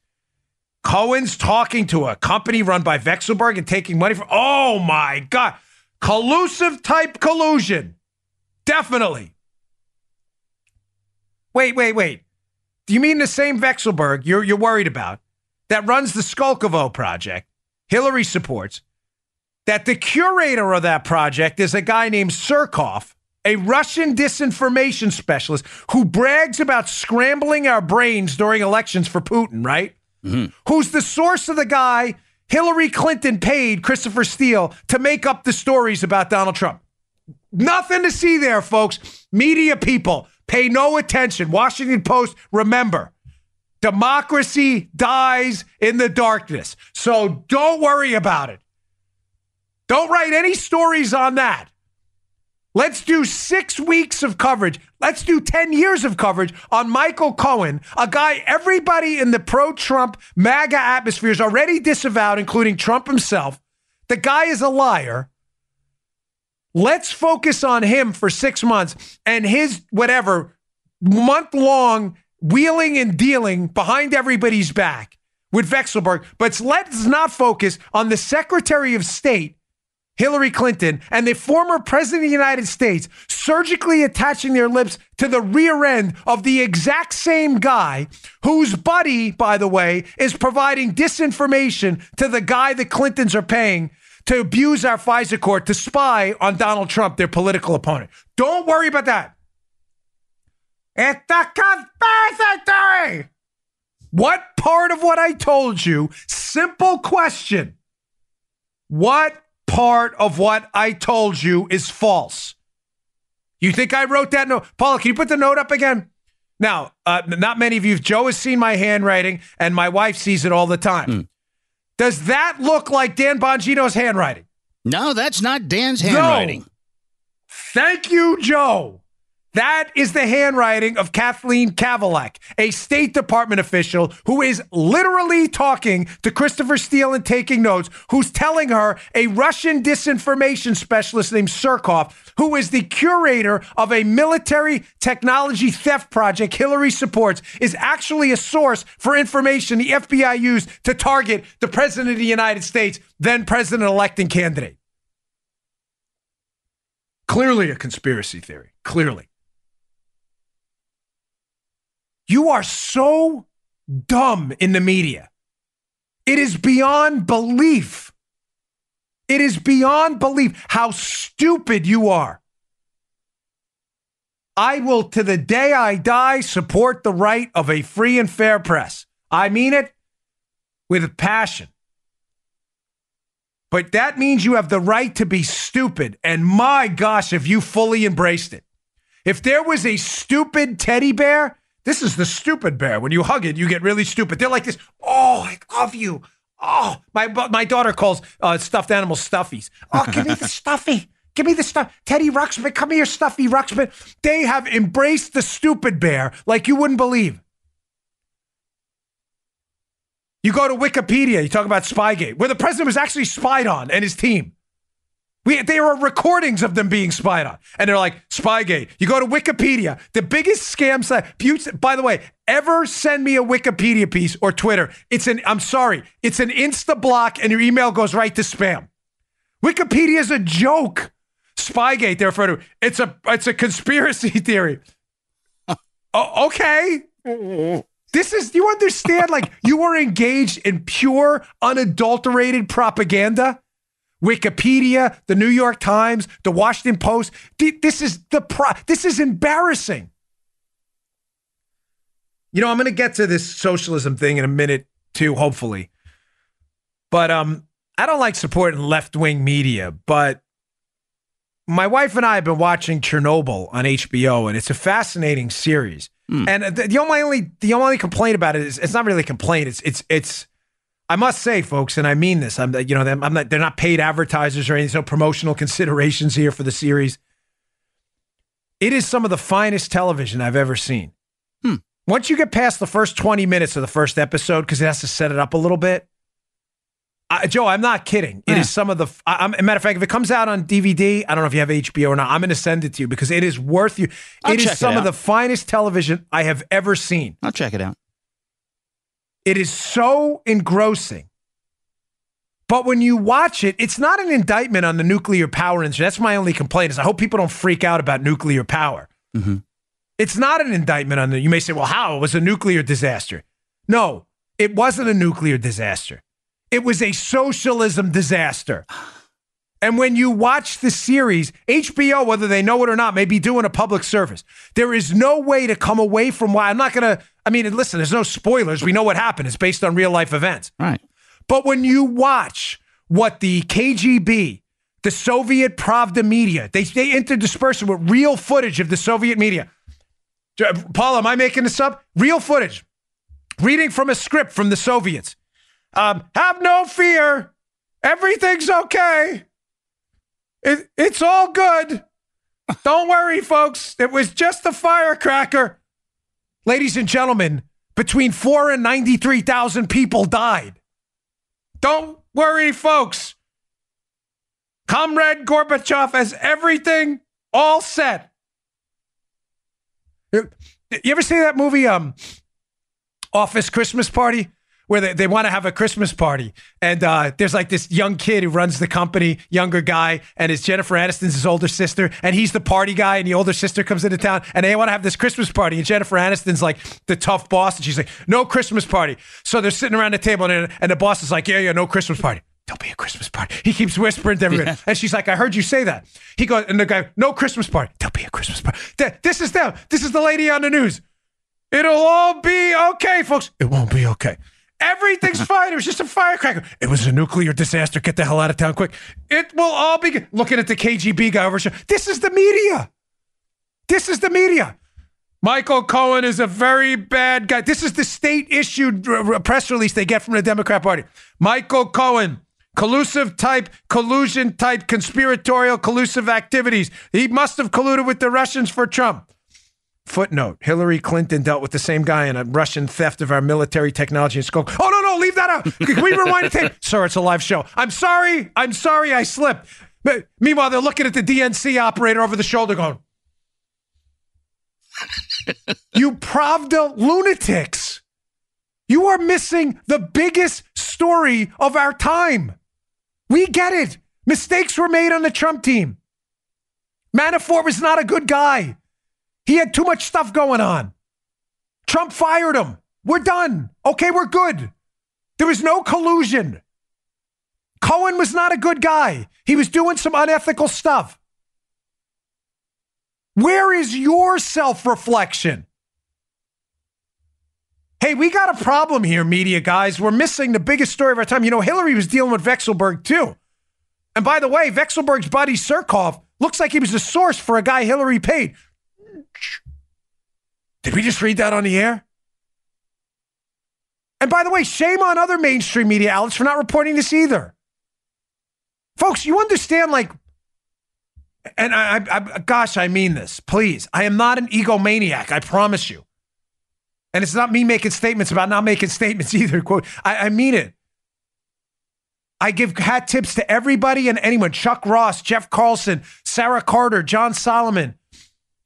Cohen's talking to a company run by Vekselberg and taking money from. Oh my God. Collusive type collusion. Definitely. Wait, wait, wait. Do you mean the same Vekselberg you're, you're worried about that runs the Skolkovo project, Hillary supports, that the curator of that project is a guy named Surkov, a Russian disinformation specialist who brags about scrambling our brains during elections for Putin, right? Mm-hmm. Who's the source of the guy Hillary Clinton paid Christopher Steele to make up the stories about Donald Trump? Nothing to see there, folks. Media people, pay no attention. Washington Post, remember, democracy dies in the darkness. So don't worry about it. Don't write any stories on that. Let's do six weeks of coverage. Let's do 10 years of coverage on Michael Cohen, a guy everybody in the pro Trump MAGA atmosphere is already disavowed, including Trump himself. The guy is a liar. Let's focus on him for six months and his whatever month long wheeling and dealing behind everybody's back with Vekselberg. But let's not focus on the Secretary of State, Hillary Clinton, and the former President of the United States surgically attaching their lips to the rear end of the exact same guy whose buddy, by the way, is providing disinformation to the guy the Clintons are paying to abuse our FISA court to spy on Donald Trump, their political opponent. Don't worry about that. It's a conspiracy theory. What part of what I told you? Simple question. What part of what I told you is false? You think I wrote that note? Paula, can you put the note up again? Now, uh, not many of you, Joe has seen my handwriting and my wife sees it all the time. Does that look like Dan Bongino's handwriting? No, that's not Dan's handwriting. No. Thank you, Joe. That is the handwriting of Kathleen Kavalec, a State Department official who is literally talking to Christopher Steele and taking notes, who's telling her a Russian disinformation specialist named Surkov, who is the curator of a military technology theft project Hillary supports, is actually a source for information the FBI used to target the President of the United States, then President elect and candidate. Clearly a conspiracy theory. Clearly. You are so dumb in the media. It is beyond belief. It is beyond belief how stupid you are. I will, to the day I die, support the right of a free and fair press. I mean it with passion. But that means you have the right to be stupid. And my gosh, if you fully embraced it. If there was a stupid teddy bear, this is the stupid bear. When you hug it, you get really stupid. They're like this. Oh, I love you. Oh, my my daughter calls uh, stuffed animals stuffies. Oh, give me the stuffy. Give me the stuff. Teddy Ruxpin, come here, stuffy Ruxpin. They have embraced the stupid bear like you wouldn't believe. You go to Wikipedia, you talk about Spygate, where the president was actually spied on and his team. We, there are recordings of them being spied on. And they're like, Spygate. You go to Wikipedia, the biggest scam site. By the way, ever send me a Wikipedia piece or Twitter. It's an, I'm sorry, it's an insta block and your email goes right to spam. Wikipedia is a joke. Spygate, they're to. It's a, it's a conspiracy theory. okay. This is, you understand? Like, you were engaged in pure, unadulterated propaganda. Wikipedia, the New York Times, the Washington Post. This is the pro- this is embarrassing. You know, I'm going to get to this socialism thing in a minute too, hopefully. But um, I don't like supporting left wing media, but my wife and I have been watching Chernobyl on HBO, and it's a fascinating series. Hmm. And the, the only the only complaint about it is it's not really a complaint. It's it's it's I must say, folks, and I mean this. I'm, you know, I'm not. They're not paid advertisers or anything. There's no promotional considerations here for the series. It is some of the finest television I've ever seen. Hmm. Once you get past the first 20 minutes of the first episode, because it has to set it up a little bit, Uh, Joe, I'm not kidding. It is Yeah. some of the. I, I'm, a matter of fact, if it comes out on DVD, I don't know if you have HBO or not. I'm going to send it to you because it is worth you. I'll it is check it some of the finest television I have ever seen. I'll check it out. It is so engrossing. But when you watch it, it's not an indictment on the nuclear power industry. That's my only complaint. Is I hope people don't freak out about nuclear power. Mhm. It's not an indictment on the. You may say, "Well, how it was a nuclear disaster?" No, it wasn't a nuclear disaster. It was a socialism disaster. And when you watch the series, HBO, whether they know it or not, may be doing a public service. There is no way to come away from why I'm not going to. I mean, listen, there's no spoilers. We know what happened. It's based on real life events. Right. But when you watch what the KGB, the Soviet Pravda media, they, they interdisperse it with real footage of the Soviet media. Paul, am I making this up? Real footage. Reading from a script from the Soviets. Um, have no fear. Everything's okay. It, it's all good. Don't worry, folks. It was just a firecracker. Ladies and gentlemen, between four and 93,000 people died. Don't worry, folks. Comrade Gorbachev has everything all set. You you ever see that movie, um, Office Christmas Party? Where they, they want to have a Christmas party. And uh, there's like this young kid who runs the company, younger guy, and it's Jennifer Aniston's his older sister. And he's the party guy, and the older sister comes into town, and they want to have this Christmas party. And Jennifer Aniston's like the tough boss, and she's like, no Christmas party. So they're sitting around the table, and, and the boss is like, yeah, yeah, no Christmas party. There'll be a Christmas party. He keeps whispering to everyone. And she's like, I heard you say that. He goes, and the guy, no Christmas party. There'll be a Christmas party. This is them. This is the lady on the news. It'll all be okay, folks. It won't be okay. Everything's fine. It was just a firecracker. It was a nuclear disaster. Get the hell out of town quick. It will all be. Looking at the KGB guy over. This is the media. This is the media. Michael Cohen is a very bad guy. This is the state issued press release they get from the Democrat Party. Michael Cohen, collusive type, collusion type, conspiratorial, collusive activities. He must have colluded with the Russians for Trump. Footnote Hillary Clinton dealt with the same guy in a Russian theft of our military technology and scope. Oh, no, no, leave that out. Can we rewind the tape? Sir, it's a live show. I'm sorry. I'm sorry I slipped. But meanwhile, they're looking at the DNC operator over the shoulder going, You Pravda lunatics. You are missing the biggest story of our time. We get it. Mistakes were made on the Trump team. Manafort was not a good guy. He had too much stuff going on. Trump fired him. We're done. Okay, we're good. There was no collusion. Cohen was not a good guy. He was doing some unethical stuff. Where is your self reflection? Hey, we got a problem here, media guys. We're missing the biggest story of our time. You know, Hillary was dealing with Vekselberg too. And by the way, Vekselberg's buddy Surkov looks like he was the source for a guy Hillary paid. Did we just read that on the air? And by the way, shame on other mainstream media outlets for not reporting this either. Folks, you understand, like, and I, I, I, gosh, I mean this. Please, I am not an egomaniac. I promise you. And it's not me making statements about not making statements either. Quote, I, I mean it. I give hat tips to everybody and anyone Chuck Ross, Jeff Carlson, Sarah Carter, John Solomon,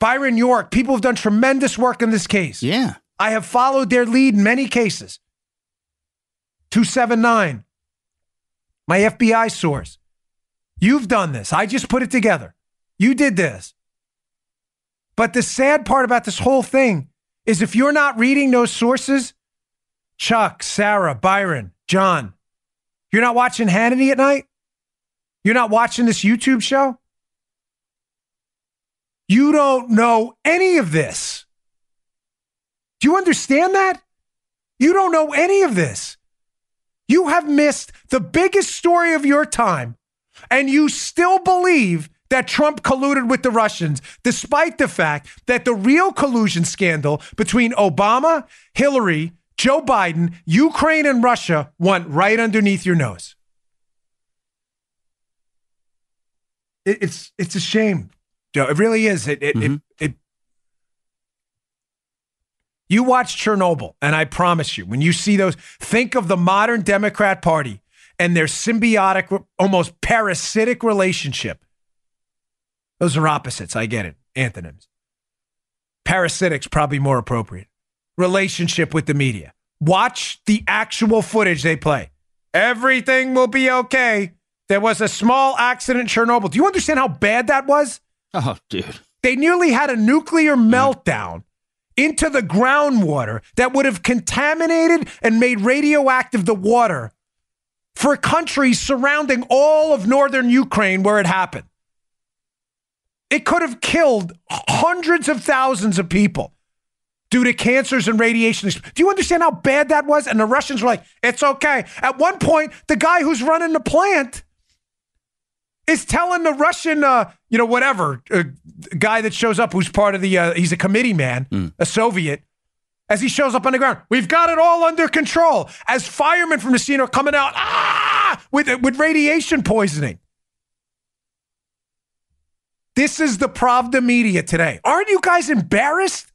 Byron York. People have done tremendous work in this case. Yeah. I have followed their lead in many cases. 279, my FBI source. You've done this. I just put it together. You did this. But the sad part about this whole thing is if you're not reading those sources, Chuck, Sarah, Byron, John, you're not watching Hannity at night? You're not watching this YouTube show? You don't know any of this. Do you understand that? You don't know any of this. You have missed the biggest story of your time, and you still believe that Trump colluded with the Russians, despite the fact that the real collusion scandal between Obama, Hillary, Joe Biden, Ukraine, and Russia went right underneath your nose. It's it's a shame, Joe. It really is. It it, it mm-hmm. it you watch Chernobyl, and I promise you, when you see those, think of the modern Democrat Party and their symbiotic, almost parasitic relationship. Those are opposites. I get it. Antonyms. Parasitic's probably more appropriate. Relationship with the media. Watch the actual footage they play. Everything will be okay. There was a small accident in Chernobyl. Do you understand how bad that was? Oh, dude. They nearly had a nuclear mm. meltdown into the groundwater that would have contaminated and made radioactive the water for countries surrounding all of northern Ukraine where it happened. It could have killed hundreds of thousands of people due to cancers and radiation. Do you understand how bad that was? And the Russians were like, it's okay. At one point, the guy who's running the plant is telling the Russian, uh, you know, whatever uh, guy that shows up who's part of the, uh, he's a committee man, a Soviet, as he shows up on the ground, we've got it all under control. As firemen from the scene are coming out, ah, with with radiation poisoning. This is the Pravda media today. Aren't you guys embarrassed?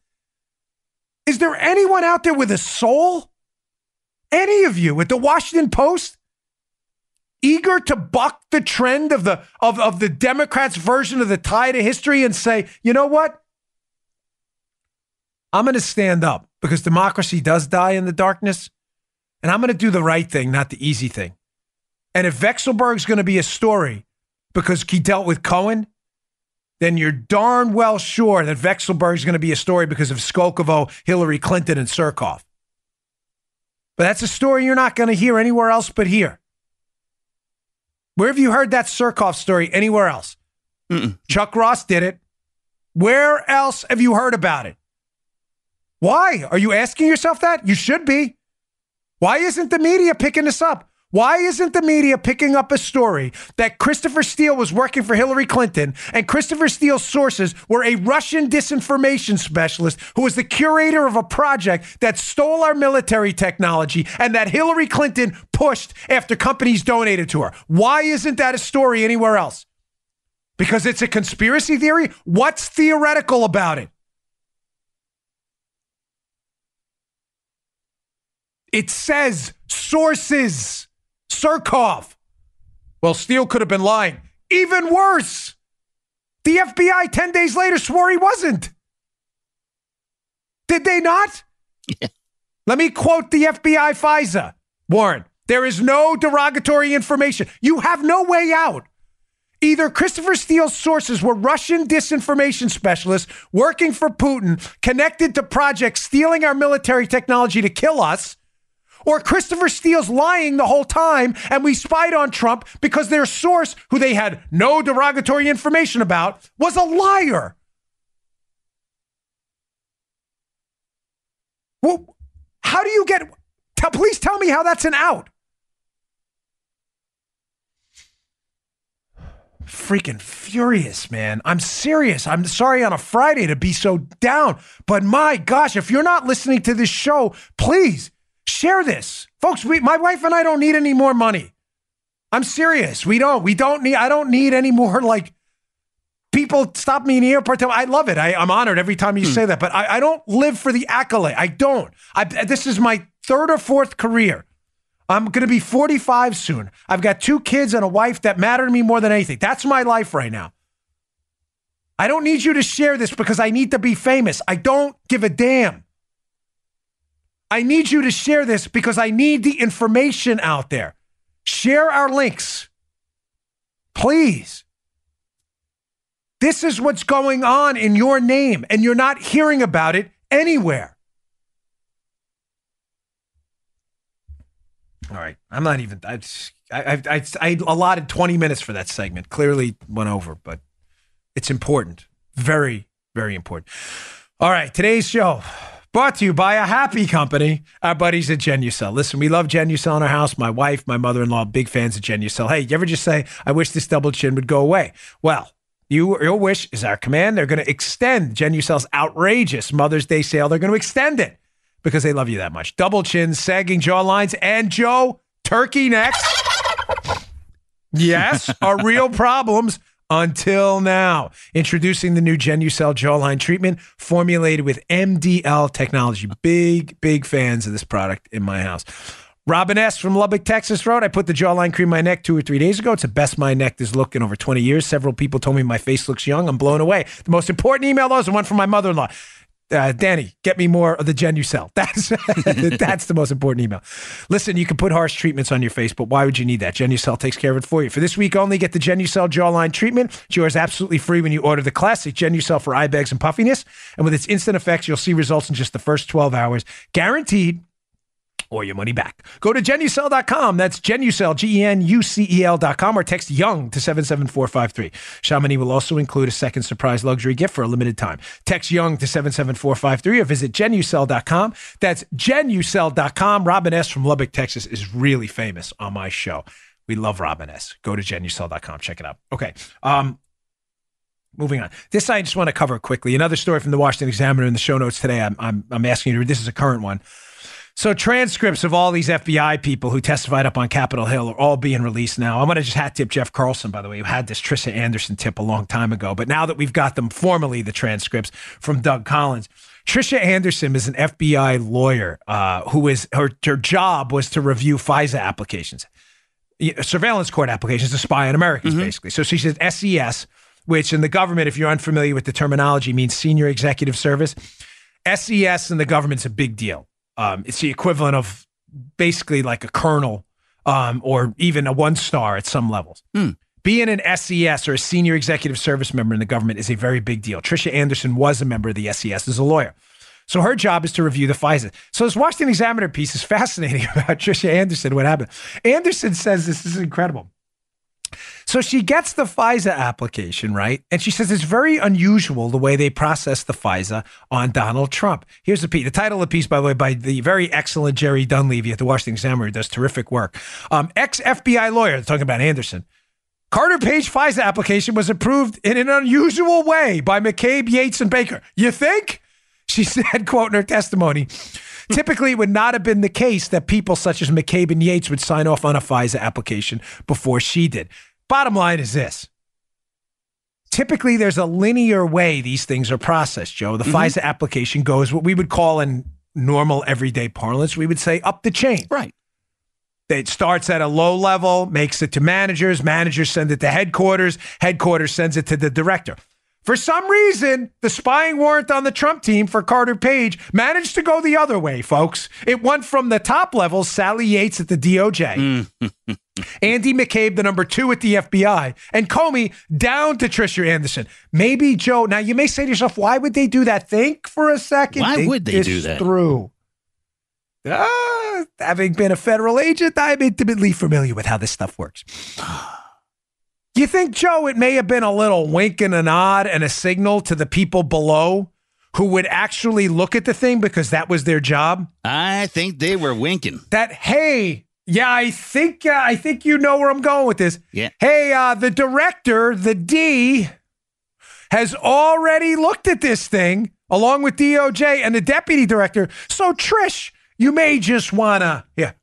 Is there anyone out there with a soul? Any of you at the Washington Post? Eager to buck the trend of the of, of the Democrats' version of the tide of history and say, you know what? I'm going to stand up because democracy does die in the darkness, and I'm going to do the right thing, not the easy thing. And if Vekselberg's going to be a story because he dealt with Cohen, then you're darn well sure that Vekselberg's going to be a story because of Skolkovo, Hillary Clinton, and Surkov. But that's a story you're not going to hear anywhere else but here. Where have you heard that Surkov story anywhere else? Mm-mm. Chuck Ross did it. Where else have you heard about it? Why? Are you asking yourself that? You should be. Why isn't the media picking this up? Why isn't the media picking up a story that Christopher Steele was working for Hillary Clinton and Christopher Steele's sources were a Russian disinformation specialist who was the curator of a project that stole our military technology and that Hillary Clinton pushed after companies donated to her? Why isn't that a story anywhere else? Because it's a conspiracy theory? What's theoretical about it? It says sources. Surkov. Well, Steele could have been lying. Even worse. The FBI 10 days later swore he wasn't. Did they not? Let me quote the FBI FISA. Warren, there is no derogatory information. You have no way out. Either Christopher Steele's sources were Russian disinformation specialists working for Putin, connected to projects stealing our military technology to kill us, or Christopher Steele's lying the whole time and we spied on Trump because their source, who they had no derogatory information about, was a liar. Well, how do you get? Tell, please tell me how that's an out. Freaking furious, man. I'm serious. I'm sorry on a Friday to be so down, but my gosh, if you're not listening to this show, please Share this. Folks, we, my wife and I don't need any more money. I'm serious. We don't. We don't need, I don't need any more like people stop me in the airport. I love it. I, am honored every time you hmm. say that, but I, I, don't live for the accolade. I don't. I, this is my third or fourth career. I'm going to be 45 soon. I've got two kids and a wife that matter to me more than anything. That's my life right now. I don't need you to share this because I need to be famous. I don't give a damn. I need you to share this because I need the information out there. Share our links. Please. This is what's going on in your name, and you're not hearing about it anywhere. All right. I'm not even. I, I, I, I allotted 20 minutes for that segment. Clearly went over, but it's important. Very, very important. All right. Today's show. Brought to you by a happy company, our buddies at Genucel. Listen, we love Genucel in our house. My wife, my mother in law, big fans of Genucel. Hey, you ever just say, I wish this double chin would go away? Well, you, your wish is our command. They're going to extend Genucel's outrageous Mother's Day sale. They're going to extend it because they love you that much. Double chins, sagging jawlines, and Joe, turkey necks. yes, are real problems until now. Introducing the new Genucel jawline treatment formulated with MDL technology. Big, big fans of this product in my house. Robin S. from Lubbock, Texas wrote, I put the jawline cream in my neck two or three days ago. It's the best my neck has looked in over 20 years. Several people told me my face looks young. I'm blown away. The most important email, though, is the one from my mother in law. Uh, Danny, get me more of the Genucel. That's that's the most important email. Listen, you can put harsh treatments on your face, but why would you need that? Genucel takes care of it for you. For this week only, get the Genucel jawline treatment. It's yours absolutely free when you order the classic Genucel for eye bags and puffiness. And with its instant effects, you'll see results in just the first 12 hours, guaranteed or your money back. Go to genucel.com. That's genucel, G E N U C E L.com, or text Young to 77453. Chamonix will also include a second surprise luxury gift for a limited time. Text Young to 77453 or visit genucel.com. That's genucel.com. Robin S. from Lubbock, Texas is really famous on my show. We love Robin S. Go to genucel.com. Check it out. Okay. Um, Moving on. This I just want to cover quickly. Another story from the Washington Examiner in the show notes today. I'm, I'm, I'm asking you to, read. this is a current one. So transcripts of all these FBI people who testified up on Capitol Hill are all being released now. I'm going to just hat tip Jeff Carlson, by the way, who had this Trisha Anderson tip a long time ago. But now that we've got them formally, the transcripts from Doug Collins, Trisha Anderson is an FBI lawyer uh, who is her her job was to review FISA applications, surveillance court applications to spy on Americans, mm-hmm. basically. So she says SES, which in the government, if you're unfamiliar with the terminology, means Senior Executive Service. SES in the government's a big deal. Um, it's the equivalent of basically like a colonel um, or even a one star at some levels. Hmm. Being an SES or a senior executive service member in the government is a very big deal. Trisha Anderson was a member of the SES as a lawyer. So her job is to review the FISA. So this Washington Examiner piece is fascinating about Trisha Anderson, what happened. Anderson says this is incredible. So she gets the FISA application, right? And she says it's very unusual the way they process the FISA on Donald Trump. Here's the piece. The title of the piece, by the way, by the very excellent Jerry Dunleavy at the Washington Examiner, who does terrific work. Um, Ex FBI lawyer, talking about Anderson. Carter Page FISA application was approved in an unusual way by McCabe, Yates, and Baker. You think? She said, quote in her testimony. Typically, it would not have been the case that people such as McCabe and Yates would sign off on a FISA application before she did. Bottom line is this. Typically, there's a linear way these things are processed, Joe. The mm-hmm. FISA application goes what we would call in normal everyday parlance, we would say up the chain. Right. It starts at a low level, makes it to managers, managers send it to headquarters, headquarters sends it to the director. For some reason, the spying warrant on the Trump team for Carter Page managed to go the other way, folks. It went from the top level, Sally Yates at the DOJ, Andy McCabe, the number two at the FBI, and Comey down to Trisha Anderson. Maybe Joe. Now you may say to yourself, why would they do that? Think for a second. Why Think would they do that? Through. Uh, having been a federal agent, I'm intimately familiar with how this stuff works. You think, Joe, it may have been a little wink and a nod and a signal to the people below who would actually look at the thing because that was their job? I think they were winking. That, hey, yeah, I think uh, I think you know where I'm going with this. Yeah. Hey, uh, the director, the D, has already looked at this thing along with DOJ and the deputy director. So Trish, you may just wanna yeah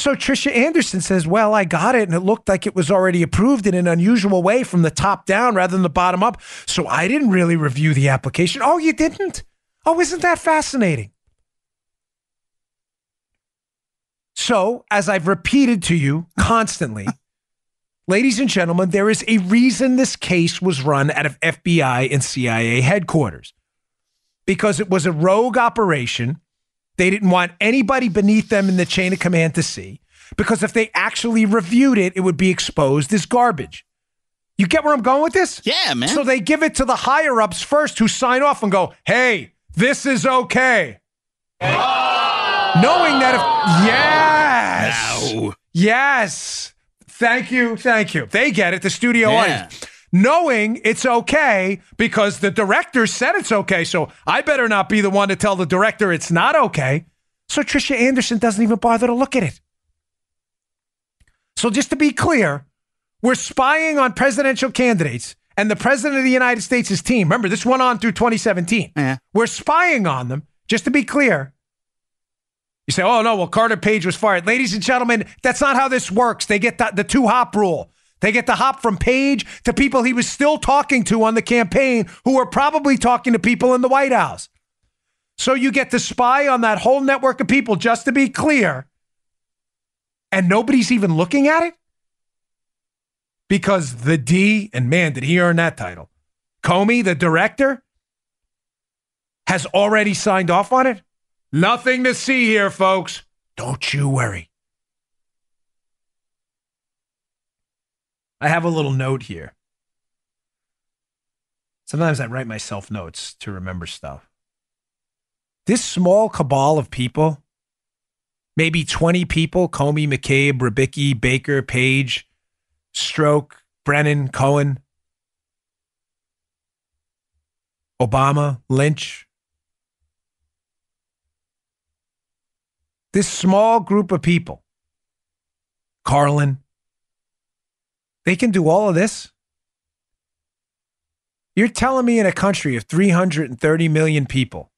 so Trisha Anderson says, Well, I got it, and it looked like it was already approved in an unusual way from the top down rather than the bottom up. So I didn't really review the application. Oh, you didn't? Oh, isn't that fascinating? So, as I've repeated to you constantly, ladies and gentlemen, there is a reason this case was run out of FBI and CIA headquarters because it was a rogue operation they didn't want anybody beneath them in the chain of command to see because if they actually reviewed it, it would be exposed as garbage. You get where I'm going with this? Yeah, man. So they give it to the higher ups first who sign off and go, hey, this is okay. Oh! Knowing that if, yes. No. Yes. Thank you. Thank you. They get it. The studio yeah. audience knowing it's okay because the director said it's okay. So I better not be the one to tell the director it's not okay. So Trisha Anderson doesn't even bother to look at it. So just to be clear, we're spying on presidential candidates and the president of the United States' team. Remember, this went on through 2017. Yeah. We're spying on them. Just to be clear, you say, oh, no, well, Carter Page was fired. Ladies and gentlemen, that's not how this works. They get the, the two hop rule. They get to hop from Page to people he was still talking to on the campaign who were probably talking to people in the White House. So you get to spy on that whole network of people, just to be clear, and nobody's even looking at it? Because the D, and man, did he earn that title? Comey, the director, has already signed off on it? Nothing to see here, folks. Don't you worry. I have a little note here. Sometimes I write myself notes to remember stuff. This small cabal of people, maybe 20 people Comey, McCabe, Rybicki, Baker, Page, Strzok, Brennan, Cohen, Obama, Lynch. This small group of people, Carlin, they can do all of this. You're telling me in a country of 330 million people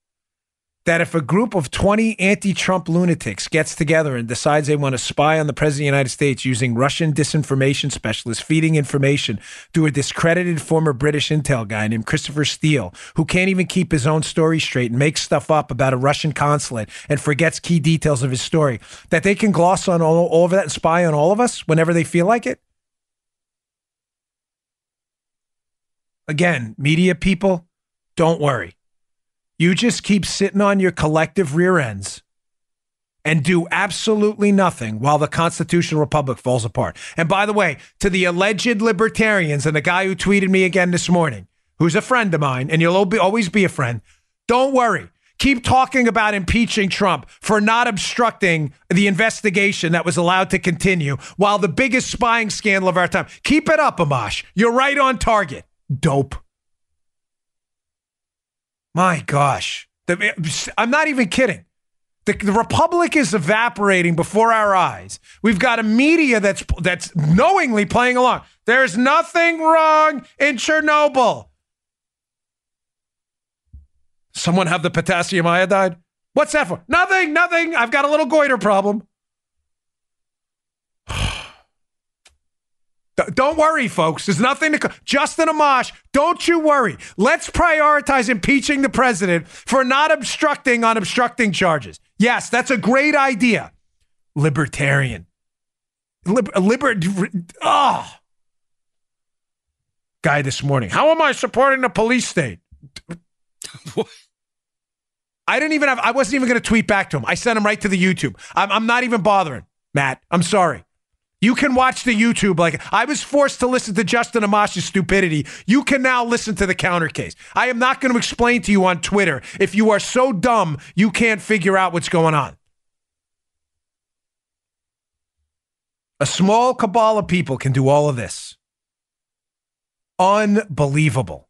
that if a group of 20 anti Trump lunatics gets together and decides they want to spy on the President of the United States using Russian disinformation specialists feeding information to a discredited former British intel guy named Christopher Steele, who can't even keep his own story straight and makes stuff up about a Russian consulate and forgets key details of his story, that they can gloss on all, all of that and spy on all of us whenever they feel like it? Again, media people, don't worry you just keep sitting on your collective rear ends and do absolutely nothing while the constitutional republic falls apart. And by the way, to the alleged libertarians and the guy who tweeted me again this morning, who's a friend of mine, and you'll always be a friend, don't worry. Keep talking about impeaching Trump for not obstructing the investigation that was allowed to continue while the biggest spying scandal of our time. Keep it up, Amash. You're right on target. Dope. My gosh. The, I'm not even kidding. The, the, republic is evaporating before our eyes. We've got a media that's that's knowingly playing along. There's nothing wrong in Chernobyl. Someone have the potassium iodide? What's that for? Nothing, nothing. I've got a little goiter problem. Don't worry, folks. There's nothing to. Justin Amash, don't you worry. Let's prioritize impeaching the president for not obstructing on obstructing charges. Yes, that's a great idea. Libertarian. Liber, liber, oh. Ah! Guy this morning. How am I supporting the police state? I didn't even have, I wasn't even going to tweet back to him. I sent him right to the YouTube. I'm, I'm not even bothering, Matt. I'm sorry. You can watch the YouTube. Like I was forced to listen to Justin Amash's stupidity. You can now listen to the counter case. I am not going to explain to you on Twitter if you are so dumb you can't figure out what's going on. A small cabal of people can do all of this. Unbelievable.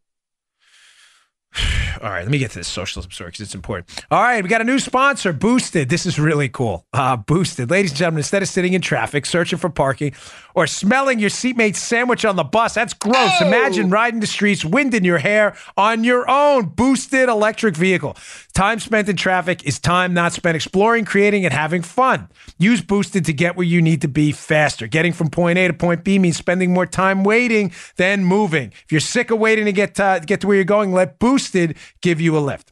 All right, let me get to this socialism story because it's important. All right, we got a new sponsor, Boosted. This is really cool. Uh, Boosted. Ladies and gentlemen, instead of sitting in traffic, searching for parking, or smelling your seatmate's sandwich on the bus, that's gross. Oh. Imagine riding the streets, wind in your hair on your own boosted electric vehicle. Time spent in traffic is time not spent exploring, creating, and having fun. Use Boosted to get where you need to be faster. Getting from point A to point B means spending more time waiting than moving. If you're sick of waiting to get to, get to where you're going, let Boosted give you a lift.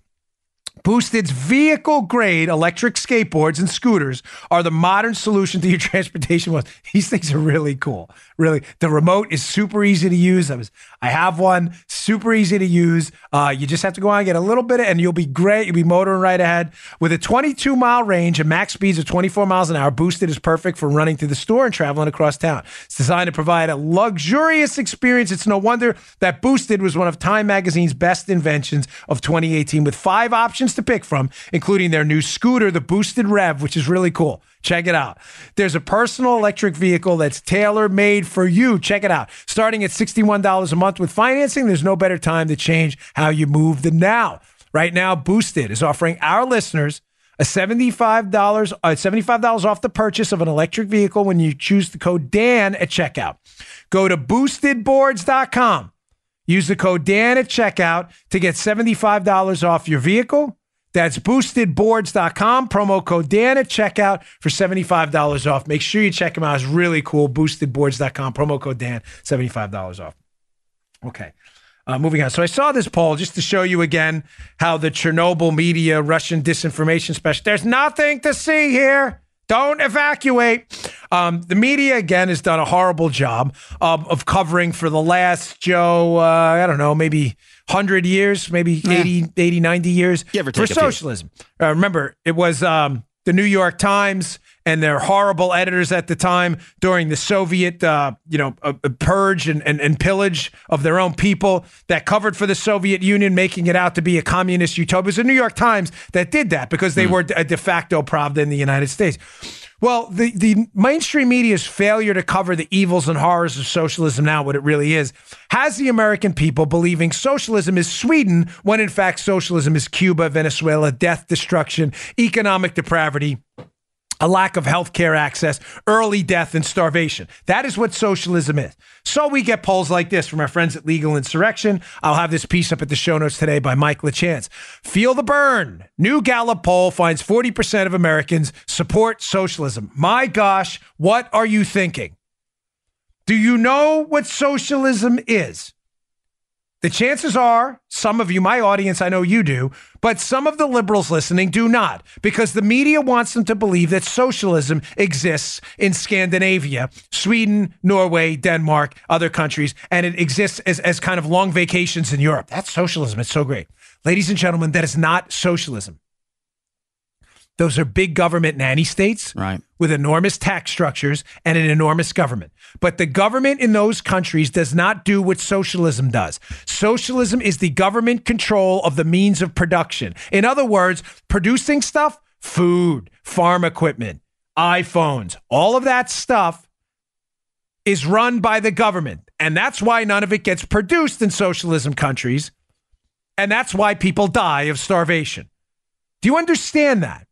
Boosted's vehicle grade electric skateboards and scooters are the modern solution to your transportation woes. These things are really cool. Really, the remote is super easy to use. I was, I have one, super easy to use. Uh, you just have to go on and get a little bit, of, and you'll be great. You'll be motoring right ahead with a 22 mile range and max speeds of 24 miles an hour. Boosted is perfect for running to the store and traveling across town. It's designed to provide a luxurious experience. It's no wonder that Boosted was one of Time Magazine's best inventions of 2018, with five options to pick from, including their new scooter, the Boosted Rev, which is really cool. Check it out. There's a personal electric vehicle that's tailor made for you. Check it out. Starting at $61 a month with financing, there's no better time to change how you move than now. Right now, Boosted is offering our listeners a $75, uh, $75 off the purchase of an electric vehicle when you choose the code Dan at checkout. Go to boostedboards.com. Use the code Dan at checkout to get $75 off your vehicle that's boostedboards.com. Promo code Dan at checkout for $75 off. Make sure you check them out. It's really cool. Boostedboards.com. Promo code Dan, $75 off. Okay. Uh, moving on. So I saw this poll just to show you again how the Chernobyl media, Russian disinformation special. There's nothing to see here. Don't evacuate. Um, the media, again, has done a horrible job um, of covering for the last, Joe, uh, I don't know, maybe 100 years, maybe Yeah. 80, 80, 90 years for take a few. socialism. Uh, remember, it was um, the New York Times and their horrible editors at the time during the Soviet, uh, you know, uh, purge and, and, and pillage of their own people that covered for the Soviet Union, making it out to be a communist utopia. It was the New York Times that did that because they were a de facto Pravda in the United States. Well, the, the mainstream media's failure to cover the evils and horrors of socialism now, what it really is, has the American people believing socialism is Sweden when in fact socialism is Cuba, Venezuela, death, destruction, economic depravity, a lack of health care access, early death, and starvation. That is what socialism is. So we get polls like this from our friends at Legal Insurrection. I'll have this piece up at the show notes today by Mike LaChance. Feel the burn. New Gallup poll finds 40% of Americans support socialism. My gosh, what are you thinking? Do you know what socialism is? The chances are, some of you, my audience, I know you do, but some of the liberals listening do not, because the media wants them to believe that socialism exists in Scandinavia, Sweden, Norway, Denmark, other countries, and it exists as, as kind of long vacations in Europe. That's socialism. It's so great. Ladies and gentlemen, that is not socialism. Those are big government nanny states Right. with enormous tax structures and an enormous government. But the government in those countries does not do what socialism does. Socialism is the government control of the means of production. In other words, producing stuff, food, farm equipment, iPhones, all of that stuff is run by the government. And that's why none of it gets produced in socialism countries. And that's why people die of starvation. Do you understand that?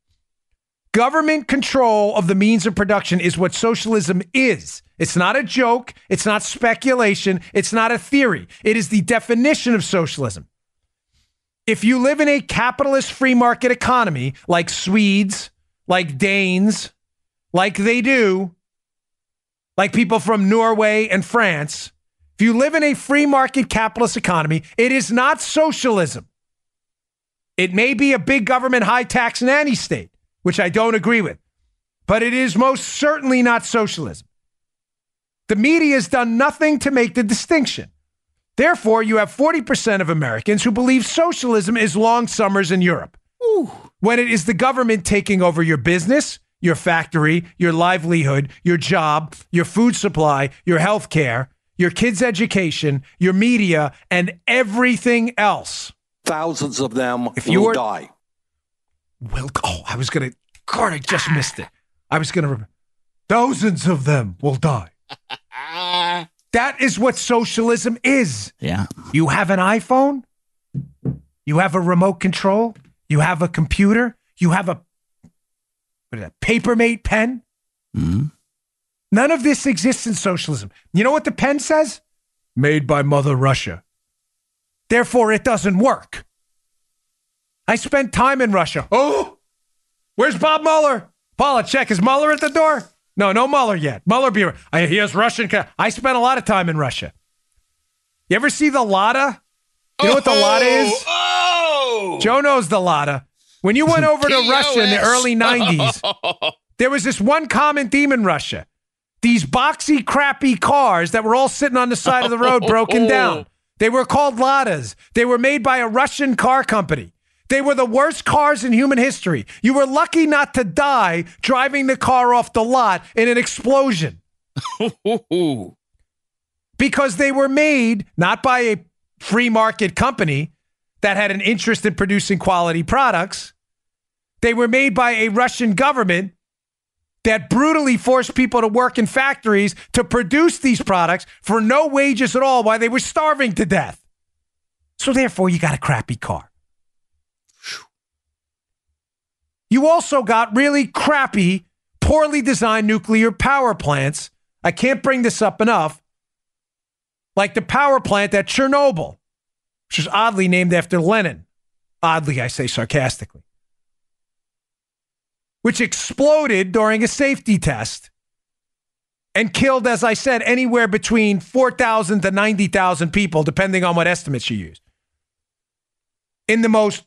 Government control of the means of production is what socialism is. It's not a joke. It's not speculation. It's not a theory. It is the definition of socialism. If you live in a capitalist free market economy like Swedes, like Danes, like they do, like people from Norway and France, if you live in a free market capitalist economy, it is not socialism. It may be a big government high tax nanny state, which I don't agree with, but it is most certainly not socialism. The media has done nothing to make the distinction. Therefore, you have 40% of Americans who believe socialism is long summers in Europe. When it is the government taking over your business, your factory, your livelihood, your job, your food supply, your health care, your kids' education, your media, and everything else. Thousands of them If you will were- die. will oh i was gonna god i just ah. missed it i was gonna remember thousands of them will die that is what socialism is Yeah. you have an iphone you have a remote control you have a computer you have a what is that papermate pen mm-hmm. none of this exists in socialism you know what the pen says made by mother russia therefore it doesn't work I spent time in Russia. Oh, where's Bob Mueller? Paula, check. Is Mueller at the door? No, no Mueller yet. Mueller be. I, he has Russian. I spent a lot of time in Russia. You ever see the Lada? You know what the Lada is? Oh! Joe knows the Lada. When you went over to Russia in the early 90s, there was this one common theme in Russia. These boxy, crappy cars that were all sitting on the side of the road, broken down. They were called Ladas. They were made by a Russian car company. They were the worst cars in human history. You were lucky not to die driving the car off the lot in an explosion because they were made not by a free market company that had an interest in producing quality products. They were made by a Russian government that brutally forced people to work in factories to produce these products for no wages at all while they were starving to death. So, therefore, you got a crappy car. You also got really crappy, poorly designed nuclear power plants. I can't bring this up enough like the power plant at Chernobyl, which is oddly named after Lenin. Oddly, I say sarcastically. Which exploded during a safety test and killed, as I said, anywhere between 4,000 to 90,000 people, depending on what estimates you use. In the most,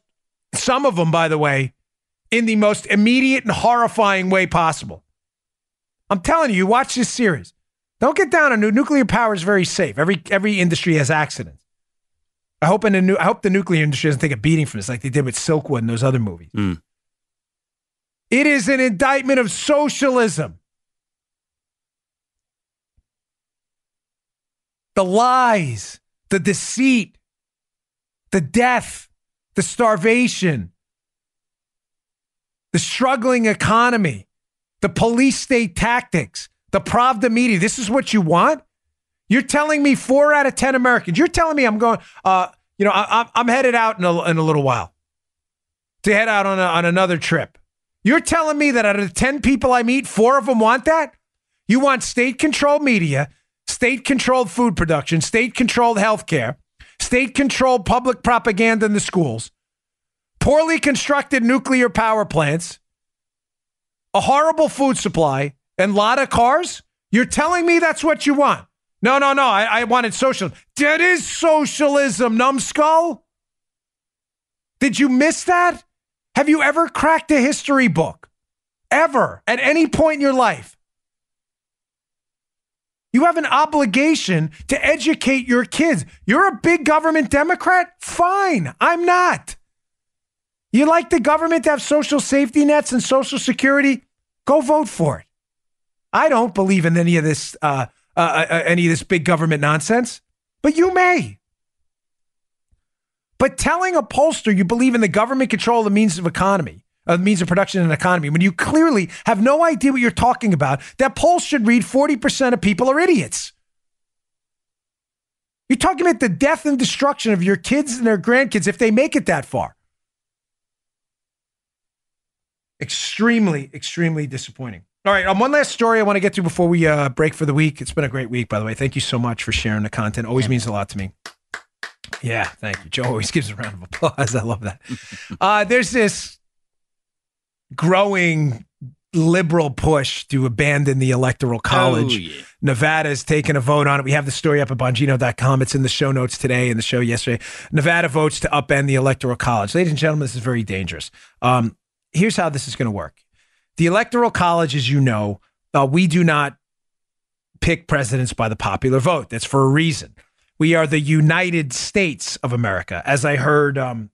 some of them, by the way, in the most immediate and horrifying way possible. I'm telling you, you watch this series. Don't get down on nuclear power is very safe. Every every industry has accidents. I hope in the I hope the nuclear industry doesn't take a beating from this like they did with Silkwood and those other movies. Mm. It is an indictment of socialism. The lies, the deceit, the death, the starvation, the struggling economy, the police state tactics, the Pravda media. This is what you want? You're telling me four out of 10 Americans, you're telling me I'm going, uh, you know, I, I'm headed out in a, in a little while to head out on, a, on another trip. You're telling me that out of the 10 people I meet, four of them want that? You want state controlled media, state controlled food production, state controlled healthcare, state controlled public propaganda in the schools, poorly constructed nuclear power plants, a horrible food supply, and a lot of cars? You're telling me that's what you want? No, no, no. I, I wanted socialism. That is socialism, numbskull. Did you miss that? Have you ever cracked a history book? Ever, at any point in your life? You have an obligation to educate your kids. You're a big government Democrat? Fine. I'm not. You like the government to have social safety nets and social security? Go vote for it. I don't believe in any of this, uh, uh, uh, any of this big government nonsense, but you may. But telling a pollster you believe in the government control of the means of economy, of the means of production and economy, when you clearly have no idea what you're talking about, that poll should read 40% of people are idiots. You're talking about the death and destruction of your kids and their grandkids if they make it that far. Extremely, extremely disappointing. All right, um, one last story I want to get to before we uh, break for the week. It's been a great week, by the way. Thank you so much for sharing the content. Always means a lot to me. Yeah, thank you. Joe always gives a round of applause. I love that. Uh, there's this growing liberal push to abandon the electoral college. Oh, yeah. Nevada's taken a vote on it. We have the story up at Bongino.com. It's in the show notes today and the show yesterday. Nevada votes to upend the electoral college. Ladies and gentlemen, this is very dangerous. Um, here's how this is going to work. The electoral college, as you know, uh, we do not pick presidents by the popular vote. That's for a reason. We are the United States of America. As I heard, um,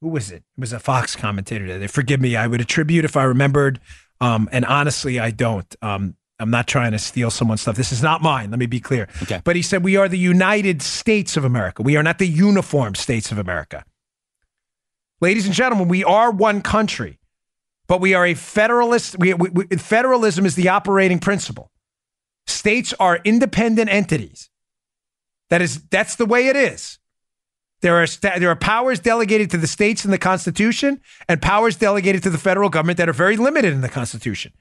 who was it? It was a Fox commentator today. Forgive me. I would attribute if I remembered. Um, and honestly, I don't. Um, I'm not trying to steal someone's stuff. This is not mine. Let me be clear. Okay. But he said, We are the United States of America. We are not the uniform states of America. Ladies and gentlemen, we are one country, but we are a federalist. We, we, we, federalism is the operating principle. States are independent entities. That is, that's the way it is. There are sta- there are powers delegated to the states in the Constitution and powers delegated to the federal government that are very limited in the Constitution.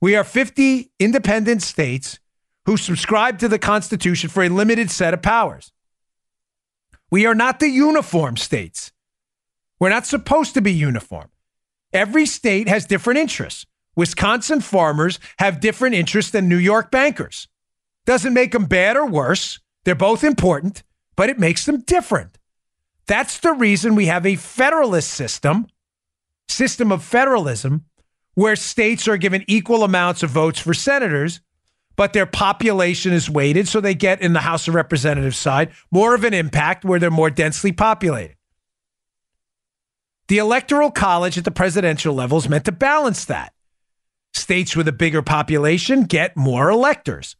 We are 50 independent states who subscribe to the Constitution for a limited set of powers. We are not the uniform states. We're not supposed to be uniform. Every state has different interests. Wisconsin farmers have different interests than New York bankers. Doesn't make them bad or worse. They're both important, but it makes them different. That's the reason we have a federalist system, system of federalism, where states are given equal amounts of votes for senators, but their population is weighted so they get in the House of Representatives side more of an impact where they're more densely populated. The Electoral College at the presidential level is meant to balance that. States with a bigger population get more electors.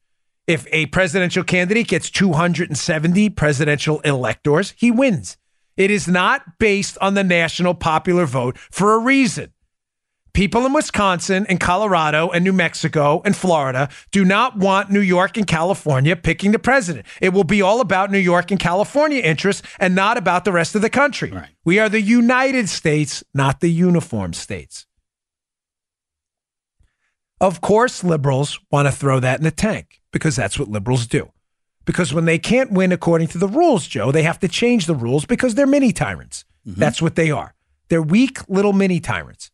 If a presidential candidate gets 270 presidential electors, he wins. It is not based on the national popular vote for a reason. People in Wisconsin and Colorado and New Mexico and Florida do not want New York and California picking the president. It will be all about New York and California interests and not about the rest of the country. Right. We are the United States, not the uniform states. Of course, liberals want to throw that in the tank because that's what liberals do. Because when they can't win according to the rules, Joe, they have to change the rules because they're mini tyrants. Mm-hmm. That's what they are. They're weak little mini tyrants.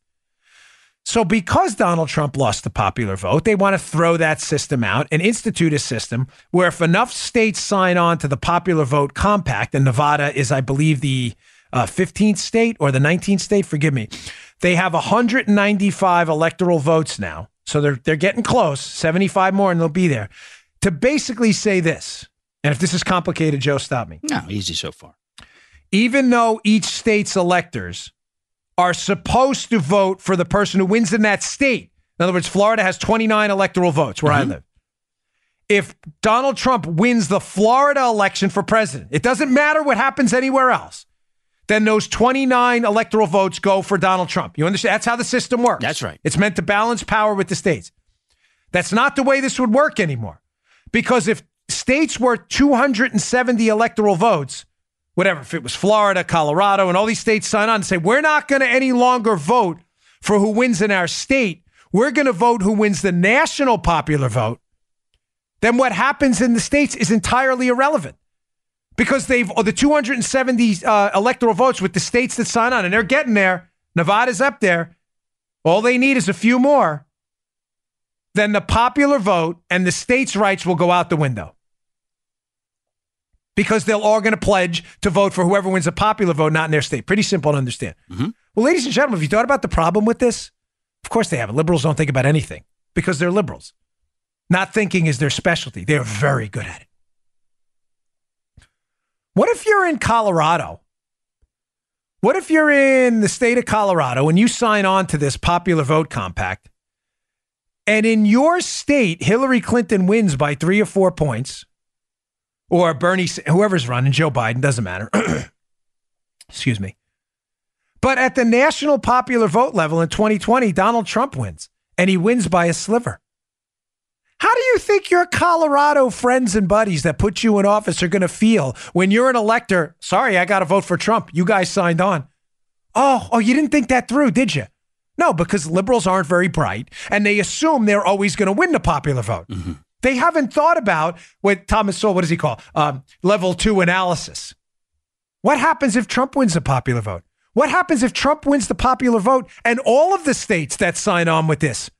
So, because Donald Trump lost the popular vote, they want to throw that system out and institute a system where if enough states sign on to the popular vote compact, and Nevada is, I believe, the uh, 15th state or the 19th state, forgive me, they have 195 electoral votes now. So they're, they're getting close, 75 more, and they'll be there. To basically say this, and if this is complicated, Joe, stop me. No, easy so far. Even though each state's electors are supposed to vote for the person who wins in that state. In other words, Florida has 29 electoral votes where mm-hmm. I live. If Donald Trump wins the Florida election for president, it doesn't matter what happens anywhere else. Then those 29 electoral votes go for Donald Trump. You understand? That's how the system works. That's right. It's meant to balance power with the states. That's not the way this would work anymore. Because if states were 270 electoral votes, whatever, if it was Florida, Colorado, and all these states sign on and say, we're not going to any longer vote for who wins in our state. We're going to vote who wins the national popular vote. Then what happens in the states is entirely irrelevant because they've the 270 uh, electoral votes with the states that sign on, and they're getting there. Nevada's up there. All they need is a few more. Then the popular vote and the states' rights will go out the window because they're all going to pledge to vote for whoever wins a popular vote, not in their state. Pretty simple to understand. Mm-hmm. Well, ladies and gentlemen, have you thought about the problem with this? Of course they haven't. Liberals don't think about anything because they're liberals. Not thinking is their specialty. They're very good at it. What if you're in Colorado? What if you're in the state of Colorado and you sign on to this popular vote compact? And in your state, Hillary Clinton wins by three or four points or Bernie, whoever's running, Joe Biden, doesn't matter. Excuse me. But at the national popular vote level in 2020, Donald Trump wins, and he wins by a sliver. How do you think your Colorado friends and buddies that put you in office are going to feel when you're an elector? Sorry, I got to vote for Trump. You guys signed on. Oh, oh, you didn't think that through, did you? No, because liberals aren't very bright and they assume they're always going to win the popular vote. Mm-hmm. They haven't thought about what Thomas Sowell, what does he call? Um, level two analysis. What happens if Trump wins the popular vote? What happens if Trump wins the popular vote and all of the states that sign on with this,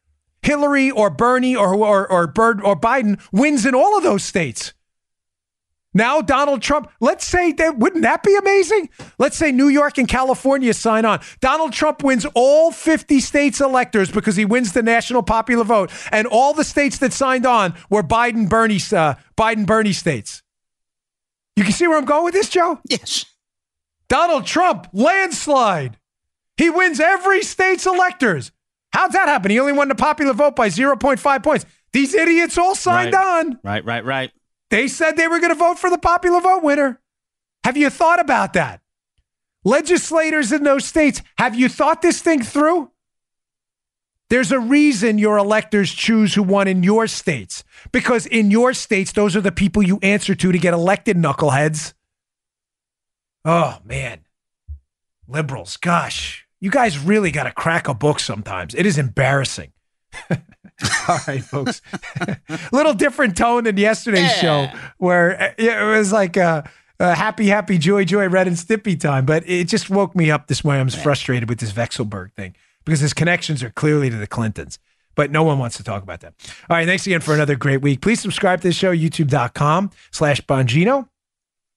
Hillary or Bernie or or or, Bird or Biden wins in all of those states? Now Donald Trump, let's say that wouldn't that be amazing? Let's say New York and California sign on. Donald Trump wins all 50 states electors because he wins the national popular vote and all the states that signed on were Biden Bernie uh, Biden Bernie states. You can see where I'm going with this, Joe? Yes. Donald Trump landslide. He wins every state's electors. How'd that happen? He only won the popular vote by 0.5 points. These idiots all signed right. on. Right, right, right. They said they were going to vote for the popular vote winner. Have you thought about that? Legislators in those states, have you thought this thing through? There's a reason your electors choose who won in your states because in your states, those are the people you answer to to get elected, knuckleheads. Oh, man. Liberals, gosh, you guys really got to crack a book sometimes. It is embarrassing. All right, folks. A little different tone than yesterday's yeah. show, where uh, it was like a, a, happy, happy, joy, joy, Ren and Stimpy time. But it just woke me up this morning. I'm yeah. frustrated with this Vekselberg thing because his connections are clearly to the Clintons. But no one wants to talk about that. All right, thanks again for another great week. Please subscribe to this show, youtube.com slash Bongino.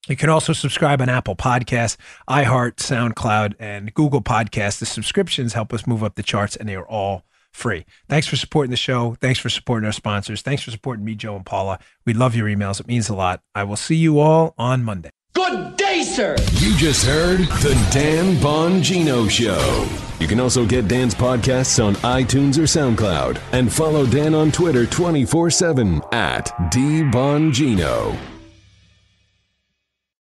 You can also subscribe on Apple Podcasts, iHeart, SoundCloud, and Google Podcasts. The subscriptions help us move up the charts, and they are all free. Thanks for supporting the show. Thanks for supporting our sponsors. Thanks for supporting me, Joe and Paula. We love your emails. It means a lot. I will see you all on Monday. Good day, sir. You just heard the Dan Bongino Show. You can also get Dan's podcasts on iTunes or SoundCloud and follow Dan on Twitter 24 7 at DBongino.